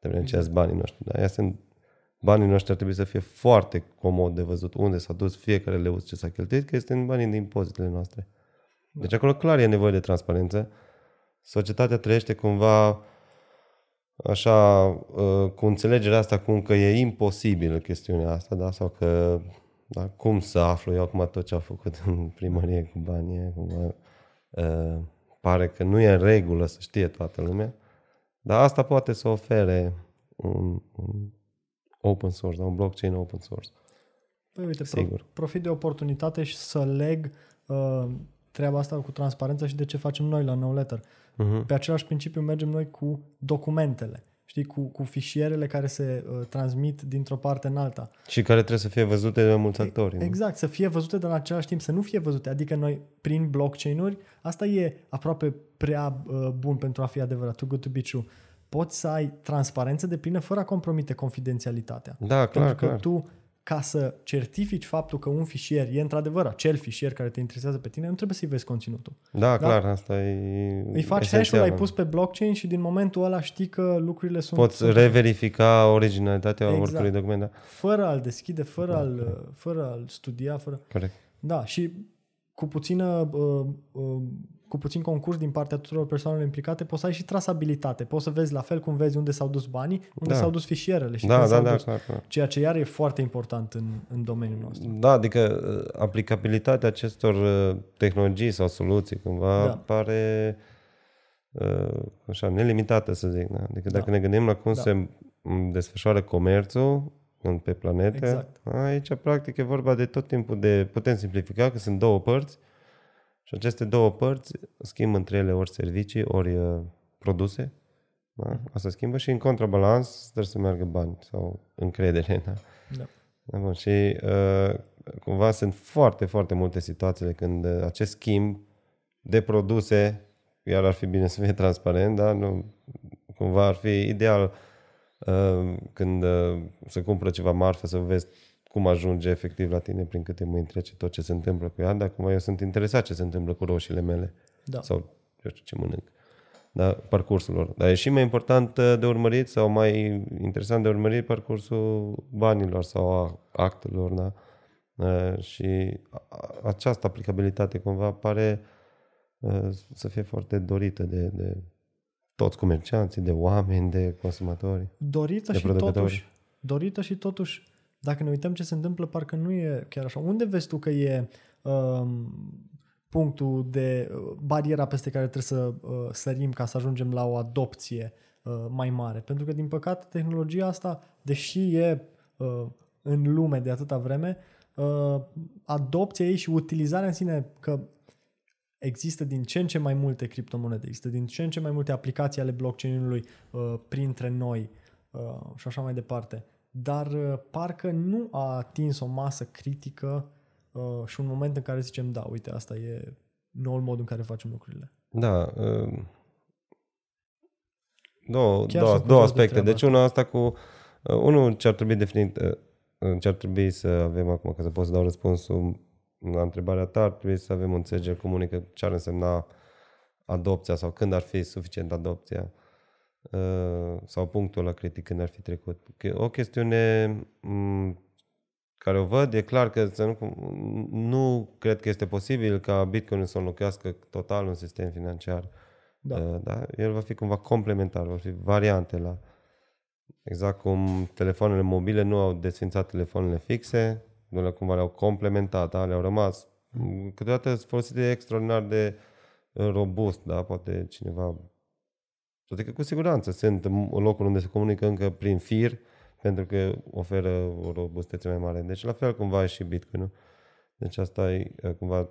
De exact. banii noștri. Da? sunt, banii noștri ar trebui să fie foarte comod de văzut unde s-a dus fiecare leuț ce s-a cheltuit, că este în banii din impozitele noastre. Da. Deci acolo clar e nevoie de transparență. Societatea trăiește cumva așa, uh, cu înțelegerea asta cum că e imposibil chestiunea asta, da? sau că dar cum să aflu eu acum tot ce a făcut în primărie cu banii? Cum, uh, pare că nu e în regulă să știe toată lumea. Dar asta poate să ofere un, un open source, da, un blockchain open source. Păi uite, Sigur. profit de oportunitate și să leg uh, treaba asta cu transparență și de ce facem noi la Newletter. Uh-huh. Pe același principiu mergem noi cu documentele știi, cu, cu fișierele care se uh, transmit dintr-o parte în alta. Și care trebuie să fie văzute de mulți actori. Exact, să fie văzute, dar în același timp să nu fie văzute. Adică noi, prin blockchain-uri, asta e aproape prea uh, bun pentru a fi adevărat, too good to be true. Poți să ai transparență de plină fără a compromite confidențialitatea. Da, clar, pentru că clar. tu ca să certifici faptul că un fișier e într-adevăr acel fișier care te interesează pe tine, nu trebuie să-i vezi conținutul. Da, da? clar, asta e Îi faci hash-ul, l-ai pus pe blockchain și din momentul ăla știi că lucrurile sunt... Poți sunt... reverifica originalitatea exact. oricărui document. Da? Fără a-l deschide, fără, da, a-l, da. fără a-l studia, fără... Corect. Da, și cu puțină uh, uh, cu puțin concurs din partea tuturor persoanelor implicate, poți să ai și trasabilitate. Poți să vezi la fel cum vezi unde s-au dus banii, unde da. s-au dus fișierele și da, da, da, dus, clar, clar. ceea ce iar e foarte important în, în domeniul nostru. Da, adică uh, aplicabilitatea acestor uh, tehnologii sau soluții cumva da. pare uh, așa, nelimitată, să zic. Da? Adică dacă da. ne gândim la cum da. se desfășoară comerțul pe planete, exact. aici practic e vorba de tot timpul de, putem simplifica că sunt două părți, și aceste două părți schimbă între ele ori servicii, ori uh, produse. Da? Asta schimbă și în contrabalans trebuie să meargă bani sau încredere. Da? Da. da bun. Și uh, cumva sunt foarte, foarte multe situațiile când uh, acest schimb de produse, iar ar fi bine să fie transparent, dar nu, cumva ar fi ideal uh, când uh, se cumpără ceva marfă să vezi cum ajunge efectiv la tine, prin câte mâini trece tot ce se întâmplă cu ea, dar cumva eu sunt interesat ce se întâmplă cu roșiile mele Da. sau eu știu ce mănânc. Da, parcursul lor. Dar e și mai important uh, de urmărit sau mai interesant de urmărit parcursul banilor sau a actelor, da? Uh, Și a- această aplicabilitate cumva pare uh, să fie foarte dorită de, de toți comercianții, de oameni, de consumatori. Dorită De și producători. totuși, dorită și totuși, dacă ne uităm ce se întâmplă, parcă nu e chiar așa. Unde vezi tu că e um, punctul de uh, bariera peste care trebuie să uh, sărim ca să ajungem la o adopție uh, mai mare? Pentru că, din păcate, tehnologia asta, deși e uh, în lume de atâta vreme, uh, adopția ei și utilizarea în sine, că există din ce în ce mai multe criptomonede, există din ce în ce mai multe aplicații ale blockchain-ului uh, printre noi uh, și așa mai departe. Dar uh, parcă nu a atins o masă critică uh, și un moment în care zicem, da, uite, asta e noul mod în care facem lucrurile. Da. uh, Două, Chiar două, sunt două curios de aspecte. treaba Deci una asta cu... uh, Unul ce ar trebui definit, uh, ce ar trebui să avem acum, ca să pot să dau răspunsul la întrebarea ta, ar trebui să avem o înțelegere comunică ce ar însemna adopția sau când ar fi suficient adopția uh, sau punctul la critic când ar fi trecut. Că O chestiune m, care o văd e clar că să nu, nu cred că este posibil ca Bitcoin să înlocuiască total un sistem financiar. Da. Uh, da? El va fi cumva complementar, va fi variante la exact cum telefoanele mobile nu au desfințat telefoanele fixe, nu le cumva le-au complementat, da? le-au rămas. Câteodată sunt folosite extraordinar de uh, robust, da? poate cineva toate că cu siguranță sunt locuri unde se comunică încă prin fir, pentru că oferă o robustețe mai mare. Deci la fel cumva e și Bitcoin-ul. Deci asta e uh, cumva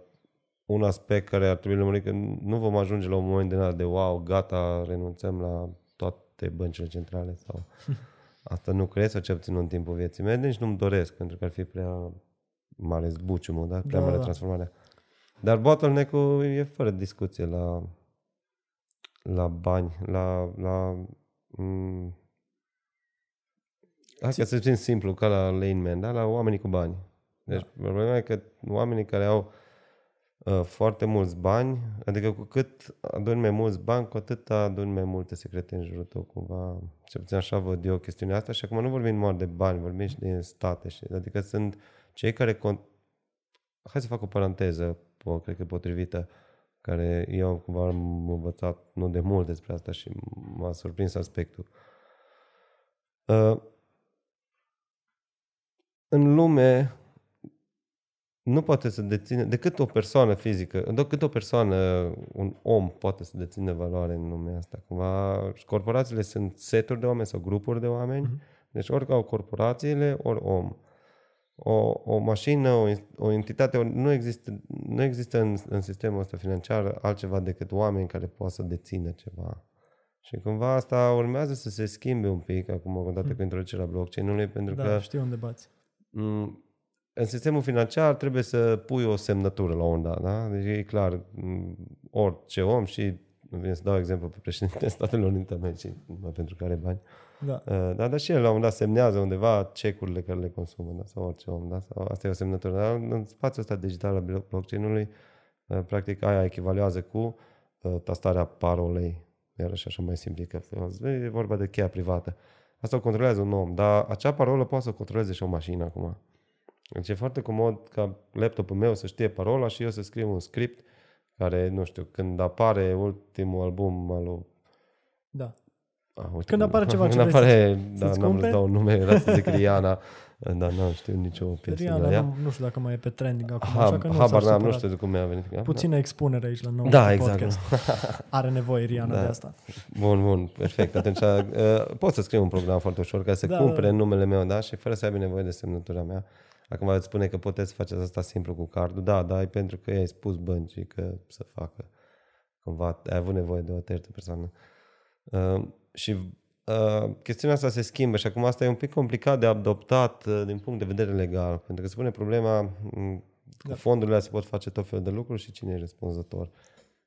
un aspect care ar trebui lămurit că nu vom ajunge la un moment din ăla de wow, gata, renunțăm la toate băncile centrale sau asta nu cred sau cel puțin în timpul vieții mele, nici nu-mi doresc pentru că ar fi prea mare zbuciumul, da? prea Da, mare da. transformare. Dar bottleneck-ul e fără discuție la, la bani, la, la mm, hai ca să zicem simplu, ca la Lane Man, da? la oamenii cu bani. Deci problema e că oamenii care au uh, foarte mulți bani, adică cu cât aduni mai mulți bani, cu atât aduni mai multe secrete în jurul tău, cumva. Cel puțin așa văd eu chestiunea asta și acum nu vorbim numai de bani, vorbim și de state. Și, adică sunt cei care... Con- Hai să fac o paranteză, po, cred că potrivită, care eu cumva am învățat nu de mult despre asta și m-a surprins aspectul. Uh, în lume nu poate să deține, decât o persoană fizică, decât o persoană, un om poate să dețină valoare în lumea asta. Cumva, și corporațiile sunt seturi de oameni sau grupuri de oameni, mm-hmm. deci ori au corporațiile, ori om. O, o mașină, o, o entitate, o, nu există, nu există în, în sistemul ăsta financiar altceva decât oameni care pot să dețină ceva. Și cumva asta urmează să se schimbe un pic acum, odată cu introducerea blockchain-ului, pentru Da, că știu unde bați. Mm, în sistemul financiar trebuie să pui o semnătură la un dat, da? Deci e clar, mm, orice om și vine să dau exemplu pe președintele Statelor Unite Americii, numai pentru că are bani, Da. Uh, da, dar și el la un moment dat semnează undeva cecurile care le consumă, da? sau orice om, da? sau asta e o semnătură. Dar în spațiul ăsta digital al blockchain-ului, uh, practic aia echivalează cu uh, tastarea parolei, iarăși așa mai simplificat. E vorba de cheia privată. Asta o controlează un om, dar acea parolă poate să o controleze și o mașină acum. Deci e foarte comod ca laptopul meu să știe parola și eu să scriu un script care, nu știu, când apare ultimul album al lui Da. Ah, uite, Când apare ceva ce când vrei apare, să-ți da, n-am vrut cumperi? să dau un nume, era să zic Rihanna, dar n-am știu nicio piesă de la Rihanna, ea. nu, nu știu dacă mai e pe trending acum, așa Ha, că nu habar s-ar n-am, nu supăra. știu de cum mi-a venit. Da, Puțină expunere aici la nou Da, exact. podcast. Are nevoie Rihanna Da. de asta. Bun, bun, perfect. Atunci uh, pot să scriu un program foarte ușor ca să Da, cumpere da. numele meu, da? Și fără să aibă nevoie de semnătura mea. Acum îți spune că puteți să faceți asta simplu cu cardul. Da, da, e pentru că i-ai spus băncii că să facă. Cumva ai avut nevoie de o terță persoană. Uh, și uh, chestiunea asta se schimbă și acum asta e un pic complicat de adoptat uh, din punct de vedere legal, pentru că se pune problema mm, da. cu fondurile se pot face tot felul de lucruri și cine e răspunzător.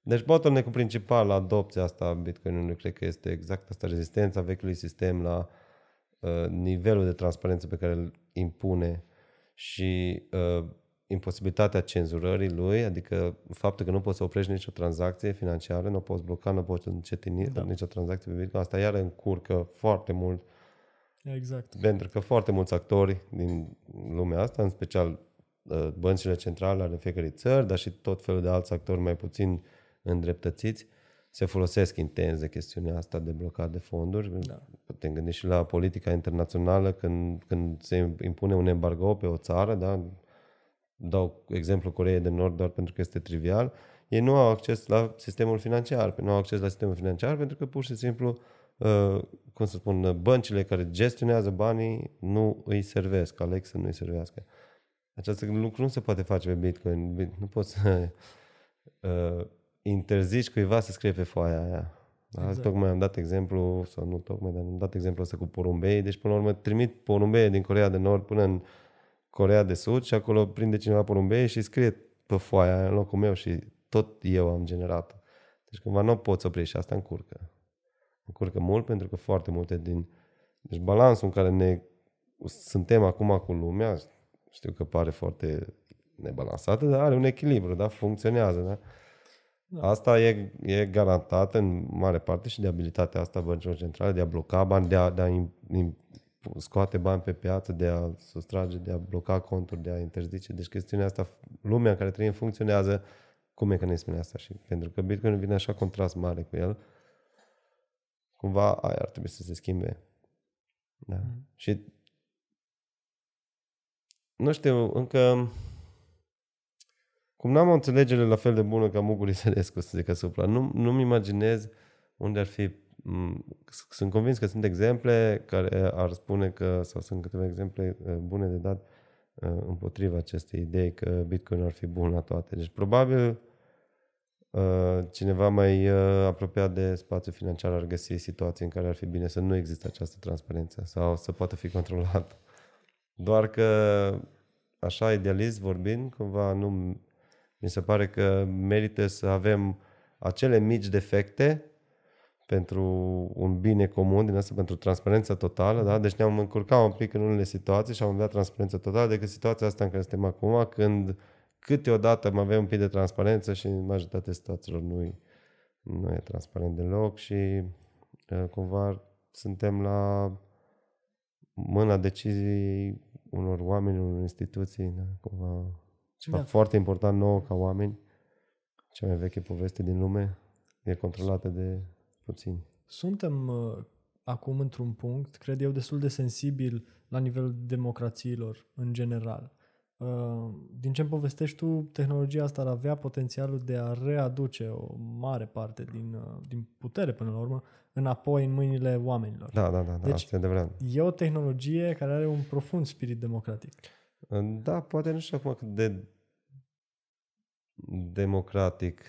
Deci bottleneck principal la adopția asta a Bitcoin-ului cred că este exact asta, rezistența vechiului sistem la uh, nivelul de transparență pe care îl impune și uh, imposibilitatea cenzurării lui, adică faptul că nu poți să oprești nicio tranzacție financiară, nu poți bloca, nu poți încetini da. nicio tranzacție pe Bitcoin, asta iar încurcă foarte mult. Exact. Pentru că foarte mulți actori din lumea asta, în special uh, băncile centrale ale fiecărei țări, dar și tot felul de alți actori mai puțin îndreptățiți, se folosesc intens de chestiunea asta de blocat de fonduri. Da. Putem gândi și la politica internațională când, când se impune un embargo pe o țară, da? Dau exemplu Coreei de Nord doar pentru că este trivial, ei nu au acces la sistemul financiar. Nu au acces la sistemul financiar pentru că pur și simplu, uh, cum să spun, băncile care gestionează banii nu îi servesc, aleg să nu îi servească. Acest lucru nu se poate face pe Bitcoin. Nu poți să uh, interzici cuiva să scrie pe foaia aia. Da? Exact. Tocmai am dat exemplu, sau nu tocmai, dar am dat exemplu ăsta cu porumbei. Deci, până la urmă, trimit porumbei din Corea de Nord până în Corea de Sud și acolo prinde cineva porumbei și scrie pe foaia aia în locul meu și tot eu am generat Deci cumva nu poți opri și asta încurcă. Încurcă mult pentru că foarte multe din... Deci balansul în care ne suntem acum cu lumea, știu că pare foarte nebalansată, dar are un echilibru, da? Funcționează, da? Da. Asta e, e garantată în mare parte și de abilitatea asta a băncilor centrale de a bloca bani, de a, de a scoate bani pe piață, de a sustrage, de a bloca conturi, de a interzice. Deci chestiunea asta, lumea în care trăim funcționează cu mecanismele astea și pentru că Bitcoin vine așa contrast mare cu el, cumva aia ar trebui să se schimbe. Da. Mm. Și nu știu, încă cum n-am o înțelegere la fel de bună ca Muguri Sărescu, să zic asupra, nu, nu-mi imaginez unde ar fi Mm, sunt convins că sunt exemple care ar spune că, sau sunt câteva exemple uh, bune de dat uh, împotriva acestei idei că Bitcoin ar fi bun la toate. Deci probabil uh, cineva mai apropiat de spațiu financiar ar găsi situații în care ar fi bine să nu există această transparență sau să poată fi controlat. Doar că așa idealist vorbind, cumva nu mi se pare că merită să avem acele mici defecte pentru un bine comun, din asta pentru transparența totală, da? Deci ne-am încurcat un pic în unele situații și am avea transparență totală decât situația asta în care suntem acum, când câteodată mai avem un pic de transparență și în majoritatea situațiilor nu e, nu e transparent deloc și uh, cumva suntem la mâna deciziei unor oameni, unor instituții, da? cumva ceva da. foarte important nouă ca oameni. Cea mai veche poveste din lume e controlată de puțini. Suntem uh, acum într-un punct, cred eu, destul de sensibil la nivelul democrațiilor în general. Uh, din ce îmi povestești tu, tehnologia asta ar avea potențialul de a readuce o mare parte din, uh, din putere, până la urmă, înapoi în mâinile oamenilor. Da, da, da, da deci, asta e adevărat. E o tehnologie care are un profund spirit democratic. Da, poate nu știu acum cât de democratic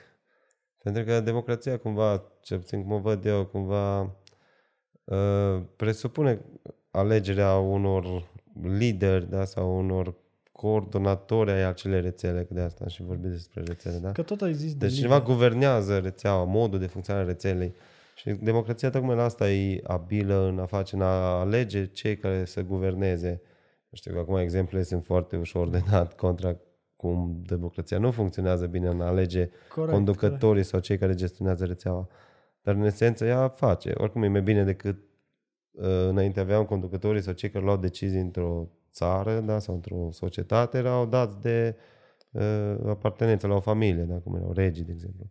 pentru că democrația cumva, ce puțin cum o văd eu, cumva uh, presupune alegerea unor lideri da, sau unor coordonatori ai acele rețele, că de asta și vorbim despre rețele, da? Că tot există Deci cineva guvernează rețeaua, modul de funcționare a rețelei. Și democrația tocmai la asta e abilă în a face, în a alege cei care să guverneze. Știu că acum exemplele sunt foarte ușor de dat contra cum democrația nu funcționează bine în a alege corect, conducătorii corect. sau cei care gestionează rețeaua. Dar în esență ea face. Oricum e mai bine decât uh, înainte aveam conducătorii sau cei care luau decizii într-o țară da, sau într-o societate erau dați de uh, apartenență la o familie, da, cum erau regii, de exemplu.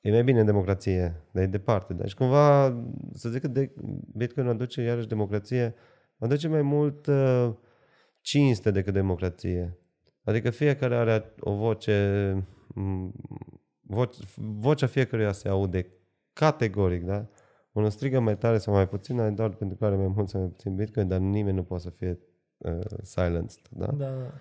E mai bine în democrație, dar e departe. Dar și cumva, să zic că de, Bitcoin aduce iarăși democrație, aduce mai mult uh, cinste decât democrație. Adică fiecare are o voce, voce vocea fiecăruia se aude categoric, da? Unul strigă mai tare sau mai puțin, ai doar pentru că are mai mult sau mai puțin Bitcoin, dar nimeni nu poate să fie uh, silenced, da? da?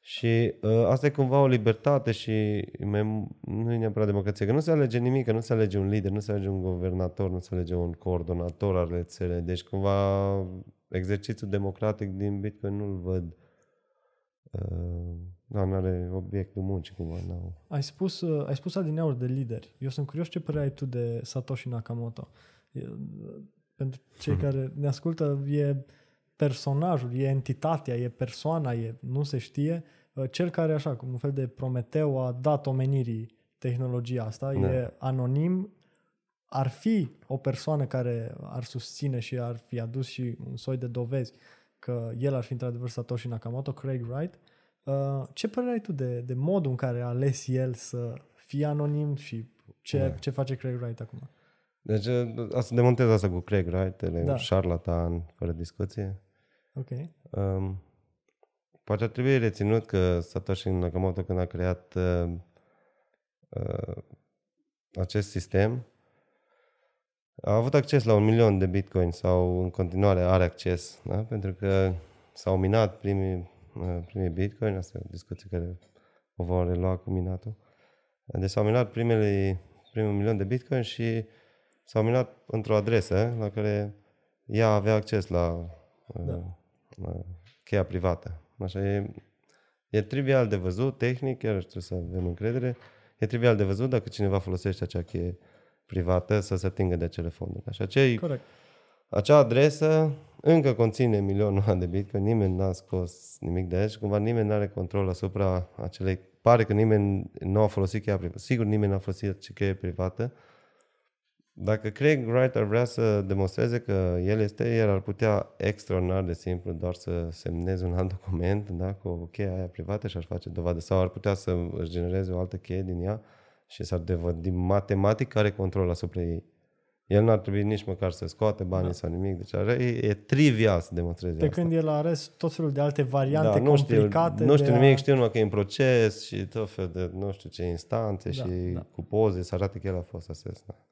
Și uh, asta e cumva o libertate și mai, nu e neapărat democrație, că nu se alege nimic, că nu se alege un lider, nu se alege un guvernator, nu se alege un coordonator al rețelei. Deci cumva exercițiul democratic din Bitcoin nu-l văd. Uh, da, nu are obiectul muncii cumva. Nu. Ai spus, uh, ai spus adineauri de lideri. Eu sunt curios ce părere ai tu de Satoshi Nakamoto. E, pentru cei care ne ascultă, e personajul, e entitatea, e persoana, e, nu se știe, uh, cel care, așa, cum un fel de Prometeu, a dat omenirii tehnologia asta, da. e anonim, ar fi o persoană care ar susține și ar fi adus și un soi de dovezi că el ar fi într-adevăr Satoshi Nakamoto, Craig Wright. Uh, ce părere ai tu de, de modul în care a ales el să fie anonim și ce, da. ce face Craig Wright acum? Deci, asta demontez asta cu Craig Wright, el e da. un șarlatan, fără discuție. Ok. Um, poate ar trebui reținut că Satoshi Nakamoto când a creat uh, uh, acest sistem a avut acces la un milion de bitcoin sau în continuare are acces, da? pentru că s-au minat primii, uh, primii bitcoin, asta e o discuție care o vor relua cu minatul. Deci s-au minat primele, primul milion de bitcoin și s-au minat într-o adresă la care ea avea acces la uh, da cheia privată. Așa e, e trivial de văzut, tehnic, chiar trebuie să avem încredere, e trivial de văzut dacă cineva folosește acea cheie privată să se atingă de acele fonduri. Așa, acei, Corect. Acea adresă încă conține milionul de bitcoin, nimeni n-a scos nimic de aici, cumva nimeni nu are control asupra acelei, pare că nimeni nu a folosit cheia privată, sigur nimeni n-a folosit cheia privată, dacă Craig Wright ar vrea să demonstreze că el este, el ar putea extraordinar de simplu doar să semneze un alt document da, cu o cheie aia privată și ar face dovadă. Sau ar putea să își genereze o altă cheie din ea și s-ar devădi matematic care control asupra ei. El nu ar trebui nici măcar să scoate banii da. sau nimic. Deci are, e, e trivial să demonstreze Pe asta. când el are tot felul de alte variante da, nu complicate. Știu, nu știu nimic, a... știu numai că e în proces și tot fel de nu știu ce instanțe da, și da. cu poze să arate că el a fost asesat.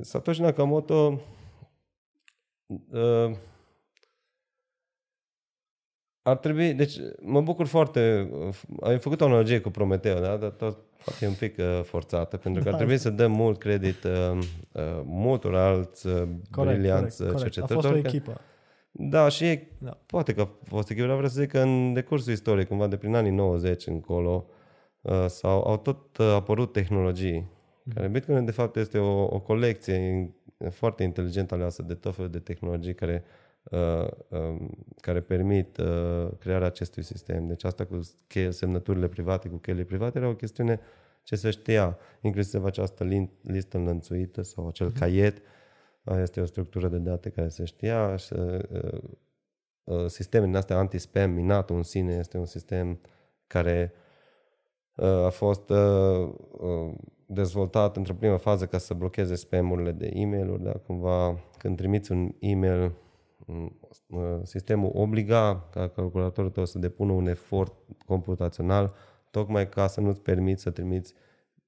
Satoshi Nakamoto uh, ar trebui, deci mă bucur foarte, ai făcut o analogie cu Prometeo, da? dar tot poate e un pic uh, forțată, pentru că da, ar trebui să dăm mult credit uh, uh, multor alți uh, corect, brilianți corect, cercetători. A fost o echipă. Da, și e, da. poate că a fost echipă, dar vreau să zic că în decursul istoriei, cumva de prin anii 90 încolo, uh, sau au tot uh, apărut tehnologii care Bitcoin, de fapt, este o, o colecție foarte inteligentă aleasă de tot felul de tehnologii care, uh, um, care permit uh, crearea acestui sistem. Deci asta cu cheie, semnăturile private, cu cheile private, era o chestiune ce se știa, inclusiv această listă înlănțuită sau acel uh-huh. caiet, este o structură de date care se știa și uh, uh, sistemul din astea anti-spam, minatul în sine este un sistem care uh, a fost uh, uh, dezvoltat într-o primă fază ca să blocheze spamurile de e-mail-uri, dar cumva când trimiți un e-mail, sistemul obliga ca calculatorul tău să depună un efort computațional tocmai ca să nu-ți permiți să trimiți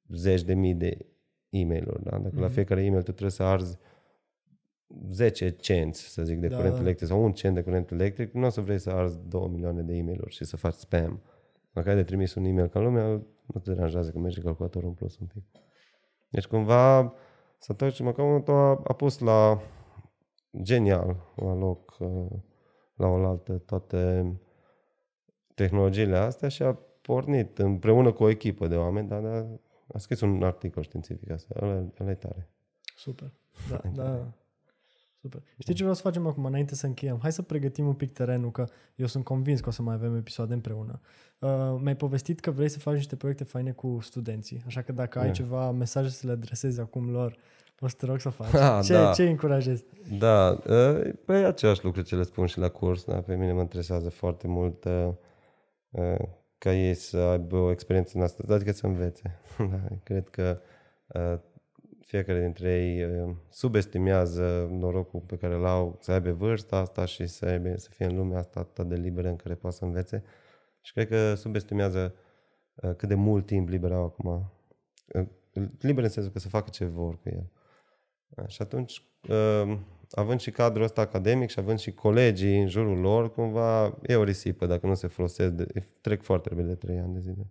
zeci de mii de e-mail-uri. Da? Dacă mm-hmm. la mhm. fiecare e-mail tu trebuie să arzi 10 cenți, să zic, de da, curent da. electric sau un cent de curent electric, nu o să vrei să arzi 2 milioane de e-mail-uri și să faci spam. Dacă ai de trimis un e-mail ca lumea, nu te deranjează că merge calculatorul în plus un pic. Deci cumva Satoshi Nakamoto a, a pus la genial la loc uh, la oaltă toate tehnologiile astea și a pornit împreună cu o echipă de oameni, dar a scris un articol științific asta, ăla, ăla e tare. Super. Da, da. Super. Știi ce vreau să facem acum, înainte să încheiem? Hai să pregătim un pic terenul, că eu sunt convins că o să mai avem episoade împreună. Uh, mi-ai povestit că vrei să faci niște proiecte faine cu studenții, așa că dacă yeah. ai ceva mesaje să le adresezi acum lor, o să te rog să faci. Ah, ce, da. ce încurajezi? Da, uh, păi același lucru ce le spun și la curs, da? pe mine mă interesează foarte mult uh, uh, ca ei să aibă o experiență în asta, adică să învețe. da, cred că uh, fiecare dintre ei uh, subestimează norocul pe care îl au să aibă vârsta asta și să, aibă, să fie în lumea asta atât de liberă în care poate să învețe. Și cred că subestimează uh, cât de mult timp liber au acum. Uh, liber în sensul că să facă ce vor cu el. Și atunci având și cadrul ăsta academic și având și colegii în jurul lor, cumva e o risipă dacă nu se folosesc, de, trec foarte repede de trei ani de zile.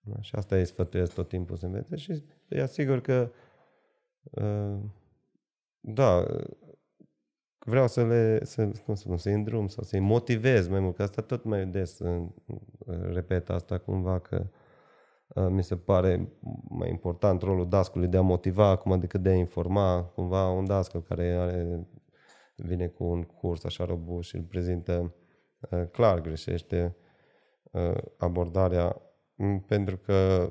Da, și asta îi sfătuiesc tot timpul să învețe și îi asigur că uh, da, vreau să le, să, cum să spun, să-i îndrum sau să-i motivez mai mult, că asta tot mai des repet asta cumva că uh, mi se pare mai important rolul dascului de a motiva acum decât de a informa. Cumva un dascăl care are, vine cu un curs așa robust și îl prezintă uh, clar greșește uh, abordarea pentru că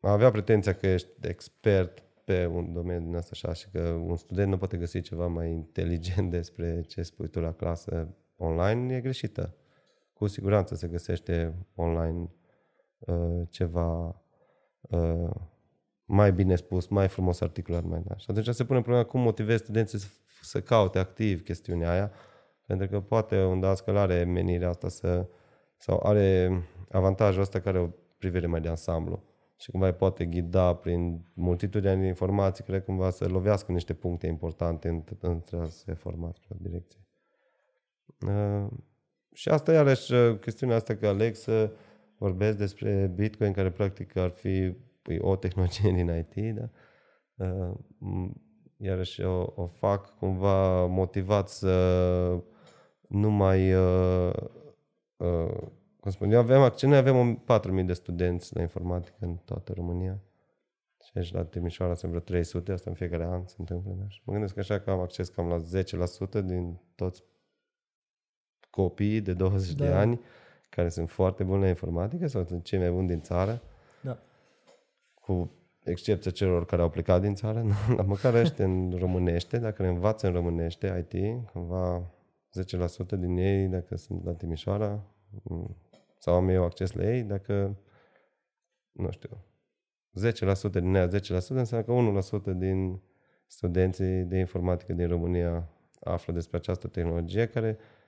avea pretenția că ești expert pe un domeniu din asta așa și că un student nu poate găsi ceva mai inteligent despre ce spui tu la clasă online, e greșită. Cu siguranță se găsește online uh, ceva uh, mai bine spus, mai frumos articulat, mai da. Și atunci se pune problema cum motivezi studenții să, să caute activ chestiunea aia, pentru că poate un dascăl are menirea asta să, sau are avantajul ăsta care o privire mai de ansamblu și cumva îi poate ghida prin multitudinea de informații, cred cumva să lovească niște puncte importante între a se forma pe o direcție. Uh, și asta iarăși uh, chestiunea asta că aleg să vorbesc despre Bitcoin, care practic ar fi păi, o tehnologie din IT, da? Uh, iarăși o, o fac cumva motivat să nu mai uh, uh, cum spun, eu avem accent, noi avem 4.000 de studenți la informatică în toată România. Și aici la Timișoara sunt vreo 300, asta în fiecare an se întâmplă. Da? Și mă gândesc că așa că am acces cam la 10% din toți copiii de 20 da. de ani care sunt foarte buni la informatică sau sunt cei mai buni din țară. Da. Cu excepția celor care au plecat din țară, dar măcar ăștia în românește, dacă le învață în românește IT, cumva 10% din ei, dacă sunt la Timișoara, sau am eu acces la ei, dacă, nu știu, 10% din ea, 10% înseamnă că 1% din studenții de informatică din România află despre această tehnologie care uh,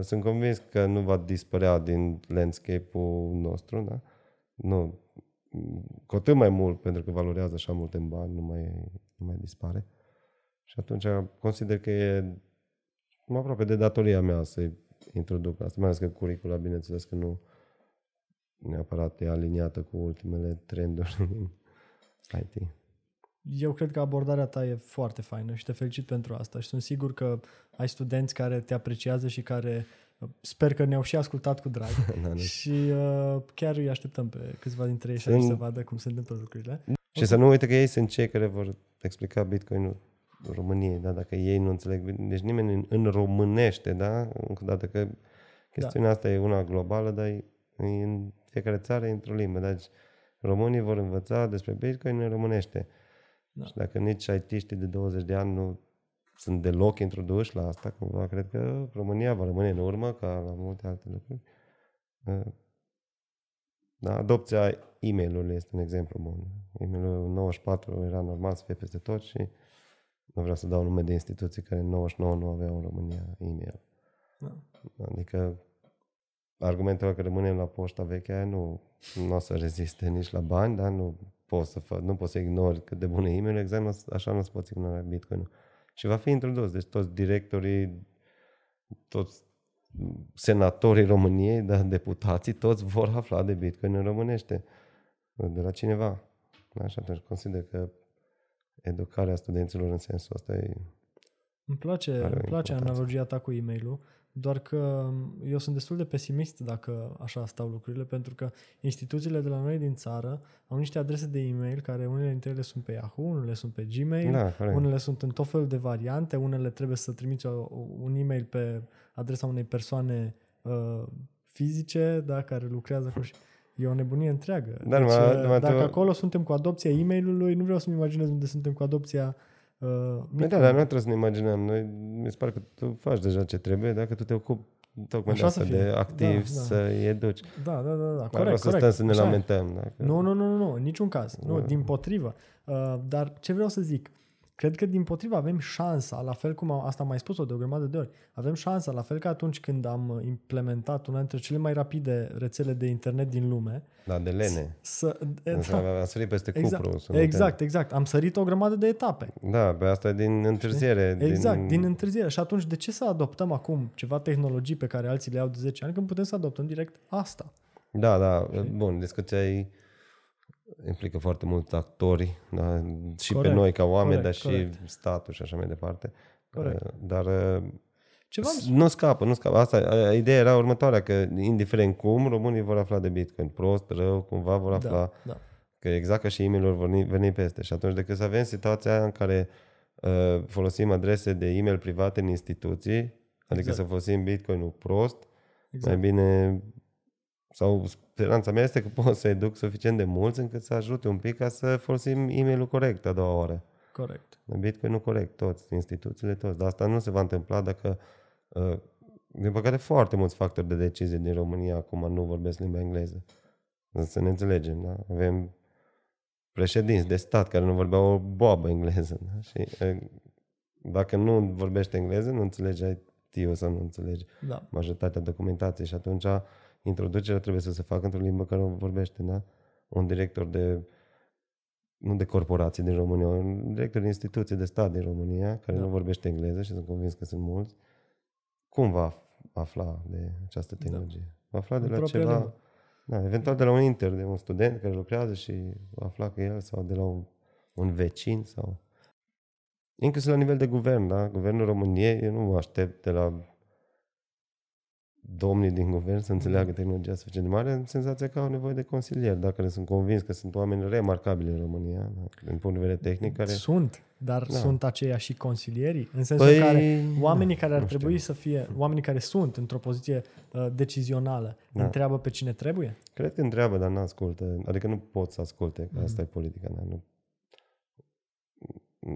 sunt convins că nu va dispărea din landscape-ul nostru, da? Nu, cu atât mai mult, pentru că valorează așa mult în bani, nu mai, nu mai dispare. Și atunci consider că e aproape de datoria mea să-i introduc asta, mai ales că curicula, bineînțeles că nu neapărat e aliniată cu ultimele trenduri din IT. Eu cred că abordarea ta e foarte faină și te felicit pentru asta și sunt sigur că ai studenți care te apreciază și care uh, sper că ne-au și ascultat cu drag da, și uh, chiar îi așteptăm pe câțiva dintre ei sunt... să vadă cum se întâmplă lucrurile. Și să nu uite că ei sunt cei care vor explica Bitcoin-ul României, da? dacă ei nu înțeleg, deci nimeni în, în românește, da? încă o dată că chestiunea da. asta e una globală, dar e în fiecare țară e într-o limbă. Deci românii vor învăța despre Bitcoin în românește. Da. Și dacă nici it de 20 de ani nu sunt deloc introduși la asta, cumva cred că România va rămâne în urmă, ca la multe alte lucruri. Da, adopția e-mail-ului este un exemplu bun. E-mailul 94 era normal să fie peste tot și nu vreau să dau nume de instituții care 99 nu aveau în România e-mail. Da. Adică argumentele că rămânem la poșta veche aia nu, nu o să reziste nici la bani, dar nu poți să, fă, nu poți să ignori cât de bune e-mail, exact așa nu se poți ignora bitcoin Și va fi introdus, deci toți directorii, toți senatorii României, dar deputații, toți vor afla de Bitcoin în românește, de la cineva. Da? Și atunci consider că educarea studenților în sensul ăsta e... Îmi place, îmi place analogia ta cu e-mailul, doar că eu sunt destul de pesimist dacă așa stau lucrurile, pentru că instituțiile de la noi din țară au niște adrese de e-mail care unele dintre ele sunt pe Yahoo, unele sunt pe Gmail, da, unele sunt în tot felul de variante, unele trebuie să trimiți un e-mail pe adresa unei persoane uh, fizice da, care lucrează cu... E o nebunie întreagă. Dar deci, numai, numai dacă tu... acolo suntem cu adopția e-mailului, nu vreau să-mi imaginez unde suntem cu adopția uh, păi da, dar nu trebuie să ne imaginăm. Noi, mi se pare că tu faci deja ce trebuie, dacă tu te ocupi tocmai Așa de asta, de activ, da, da. să educi. Da, da, da, da. corect, corect. să stăm să ne Așa lamentăm. Dacă... Nu, nu, nu, nu, nu, în niciun caz. Da. Nu, din potrivă. Uh, dar ce vreau să zic, Cred că din potriva avem șansa, la fel cum am, asta am mai spus-o de o grămadă de ori, avem șansa, la fel ca atunci când am implementat una dintre cele mai rapide rețele de internet din lume. Da, de lene. Să, da, am sărit peste exact, Cupru. Exact, exact, exact. Am sărit o grămadă de etape. Da, pe asta din întârziere. Exact, din... din întârziere. Și atunci de ce să adoptăm acum ceva tehnologii pe care alții le au de 10 ani când putem să adoptăm direct asta? Da, da. Bun, discuția e implică foarte mulți actori, da? și corect, pe noi ca oameni, corect, dar și corect. statul și așa mai departe. Corect. Uh, dar uh, Ceva nu scapă, nu scapă. Asta, uh, ideea era următoarea, că indiferent cum, românii vor afla de Bitcoin. Prost, rău, cumva vor da, afla. Da, da. Că exact ca și e mail vor veni peste. Și atunci decât să avem situația aia în care uh, folosim adrese de e-mail private în instituții, adică exact. să folosim Bitcoin-ul prost, exact. mai bine sau speranța mea este că pot să educ suficient de mulți încât să ajute un pic ca să folosim e mail corect a doua oră. Corect. Bitcoin nu corect, toți, instituțiile toți. Dar asta nu se va întâmpla dacă, uh, din păcate, foarte mulți factori de decizie din România acum nu vorbesc limba engleză. Să ne înțelegem, da? Avem președinți de stat care nu vorbeau o boabă engleză. Da? Și uh, dacă nu vorbește engleză, nu înțelegi IT-ul sau nu înțelegi da. majoritatea documentației și atunci introducerea trebuie să se facă într-o limbă care o vorbește, da? Un director de, nu de corporație din România, un director de instituție de stat din România, care da. nu vorbește engleză și sunt convins că sunt mulți, cum va afla de această da. tehnologie? Da. Va afla de la ceva... Da, eventual de la un inter, de un student care lucrează și va afla că el sau de la un, un vecin sau... Inclusiv la nivel de guvern, da? Guvernul României, eu nu mă aștept de la domnii din guvern să înțeleagă tehnologia suficient de mare, am senzația că au nevoie de consilieri, dacă le sunt convins că sunt oameni remarcabili în România, din punct de vedere tehnic. Care... Sunt, dar da. sunt aceia și consilierii? În sensul păi, în care oamenii care ar trebui știu. să fie, oamenii care sunt într-o poziție uh, decizională, da. întreabă pe cine trebuie? Cred că întreabă, dar nu ascultă. Adică nu pot să asculte, că mm. asta e politica. Da? Nu...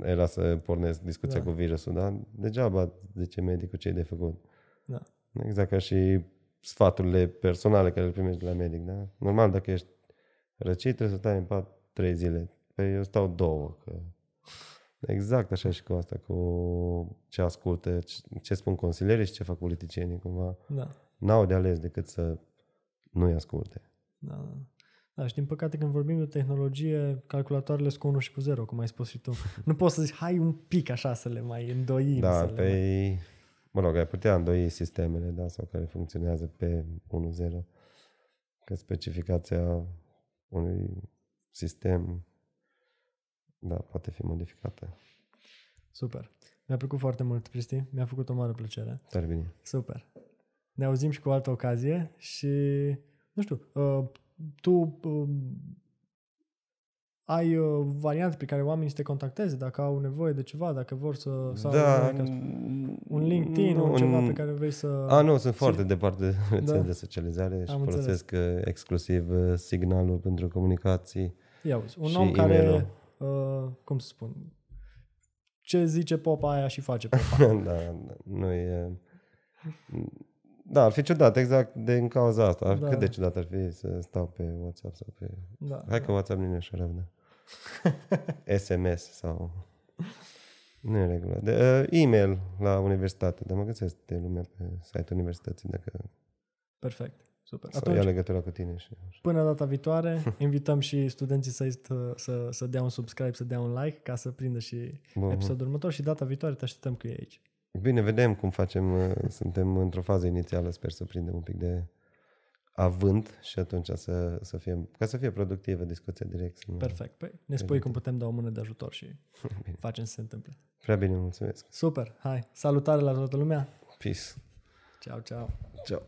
Era să pornesc discuția da. cu virusul, dar degeaba zice medicul ce e de făcut. Da. Exact ca și sfaturile personale care le primești de la medic, da? Normal, dacă ești răcit, trebuie să stai în pat trei zile. Păi eu stau două, că... Exact așa și cu asta, cu ce ascultă, ce spun consilierii și ce fac politicienii, cumva. Da. N-au de ales decât să nu-i asculte. Da, da. Da, și din păcate când vorbim de tehnologie, calculatoarele sunt cu 1 și cu 0, cum ai spus și tu. nu poți să zici, hai un pic așa să le mai îndoim. Da, să pe le mai mă rog, ai putea îndoi sistemele, da, sau care funcționează pe 1.0, că specificația unui sistem, da, poate fi modificată. Super. Mi-a plăcut foarte mult, Cristi. Mi-a făcut o mare plăcere. Tare bine. Super. Ne auzim și cu o altă ocazie și, nu știu, uh, tu uh, ai uh, variante pe care oamenii să te contacteze dacă au nevoie de ceva, dacă vor să... Sau da, un LinkedIn, nu, un ceva pe care vrei să... A, nu, sunt foarte departe de rețele da. de socializare și Am folosesc înțeles. Uh, exclusiv uh, signalul pentru comunicații. Ia uzi, un om care, uh, cum să spun, ce zice popa aia și face popa. da, da, nu e... Da, ar fi ciudat, exact din cauza asta. Da. Cât de ciudat ar fi să stau pe WhatsApp sau pe... Da, Hai da. că WhatsApp nu e așa rău, da. SMS sau... Nu e regulă. De, uh, e-mail la universitate, dar mă găsesc de lumea pe site-ul universității dacă... Perfect. Super. Sau Atunci, ia legătura cu tine. Și până data viitoare, invităm și studenții să, să, să dea un subscribe, să dea un like ca să prindă și Bun. episodul următor și data viitoare te așteptăm cu ei aici. Bine, vedem cum facem. Uh, suntem într-o fază inițială, sper să prindem un pic de avânt și atunci să, să fie, ca să fie productivă discuția direct. Perfect. Păi ne spui cum putem da o mână de ajutor și bine. facem să se întâmple. Prea bine, mulțumesc. Super. Hai. Salutare la toată lumea. Peace. Ciao, ciao. Ciao.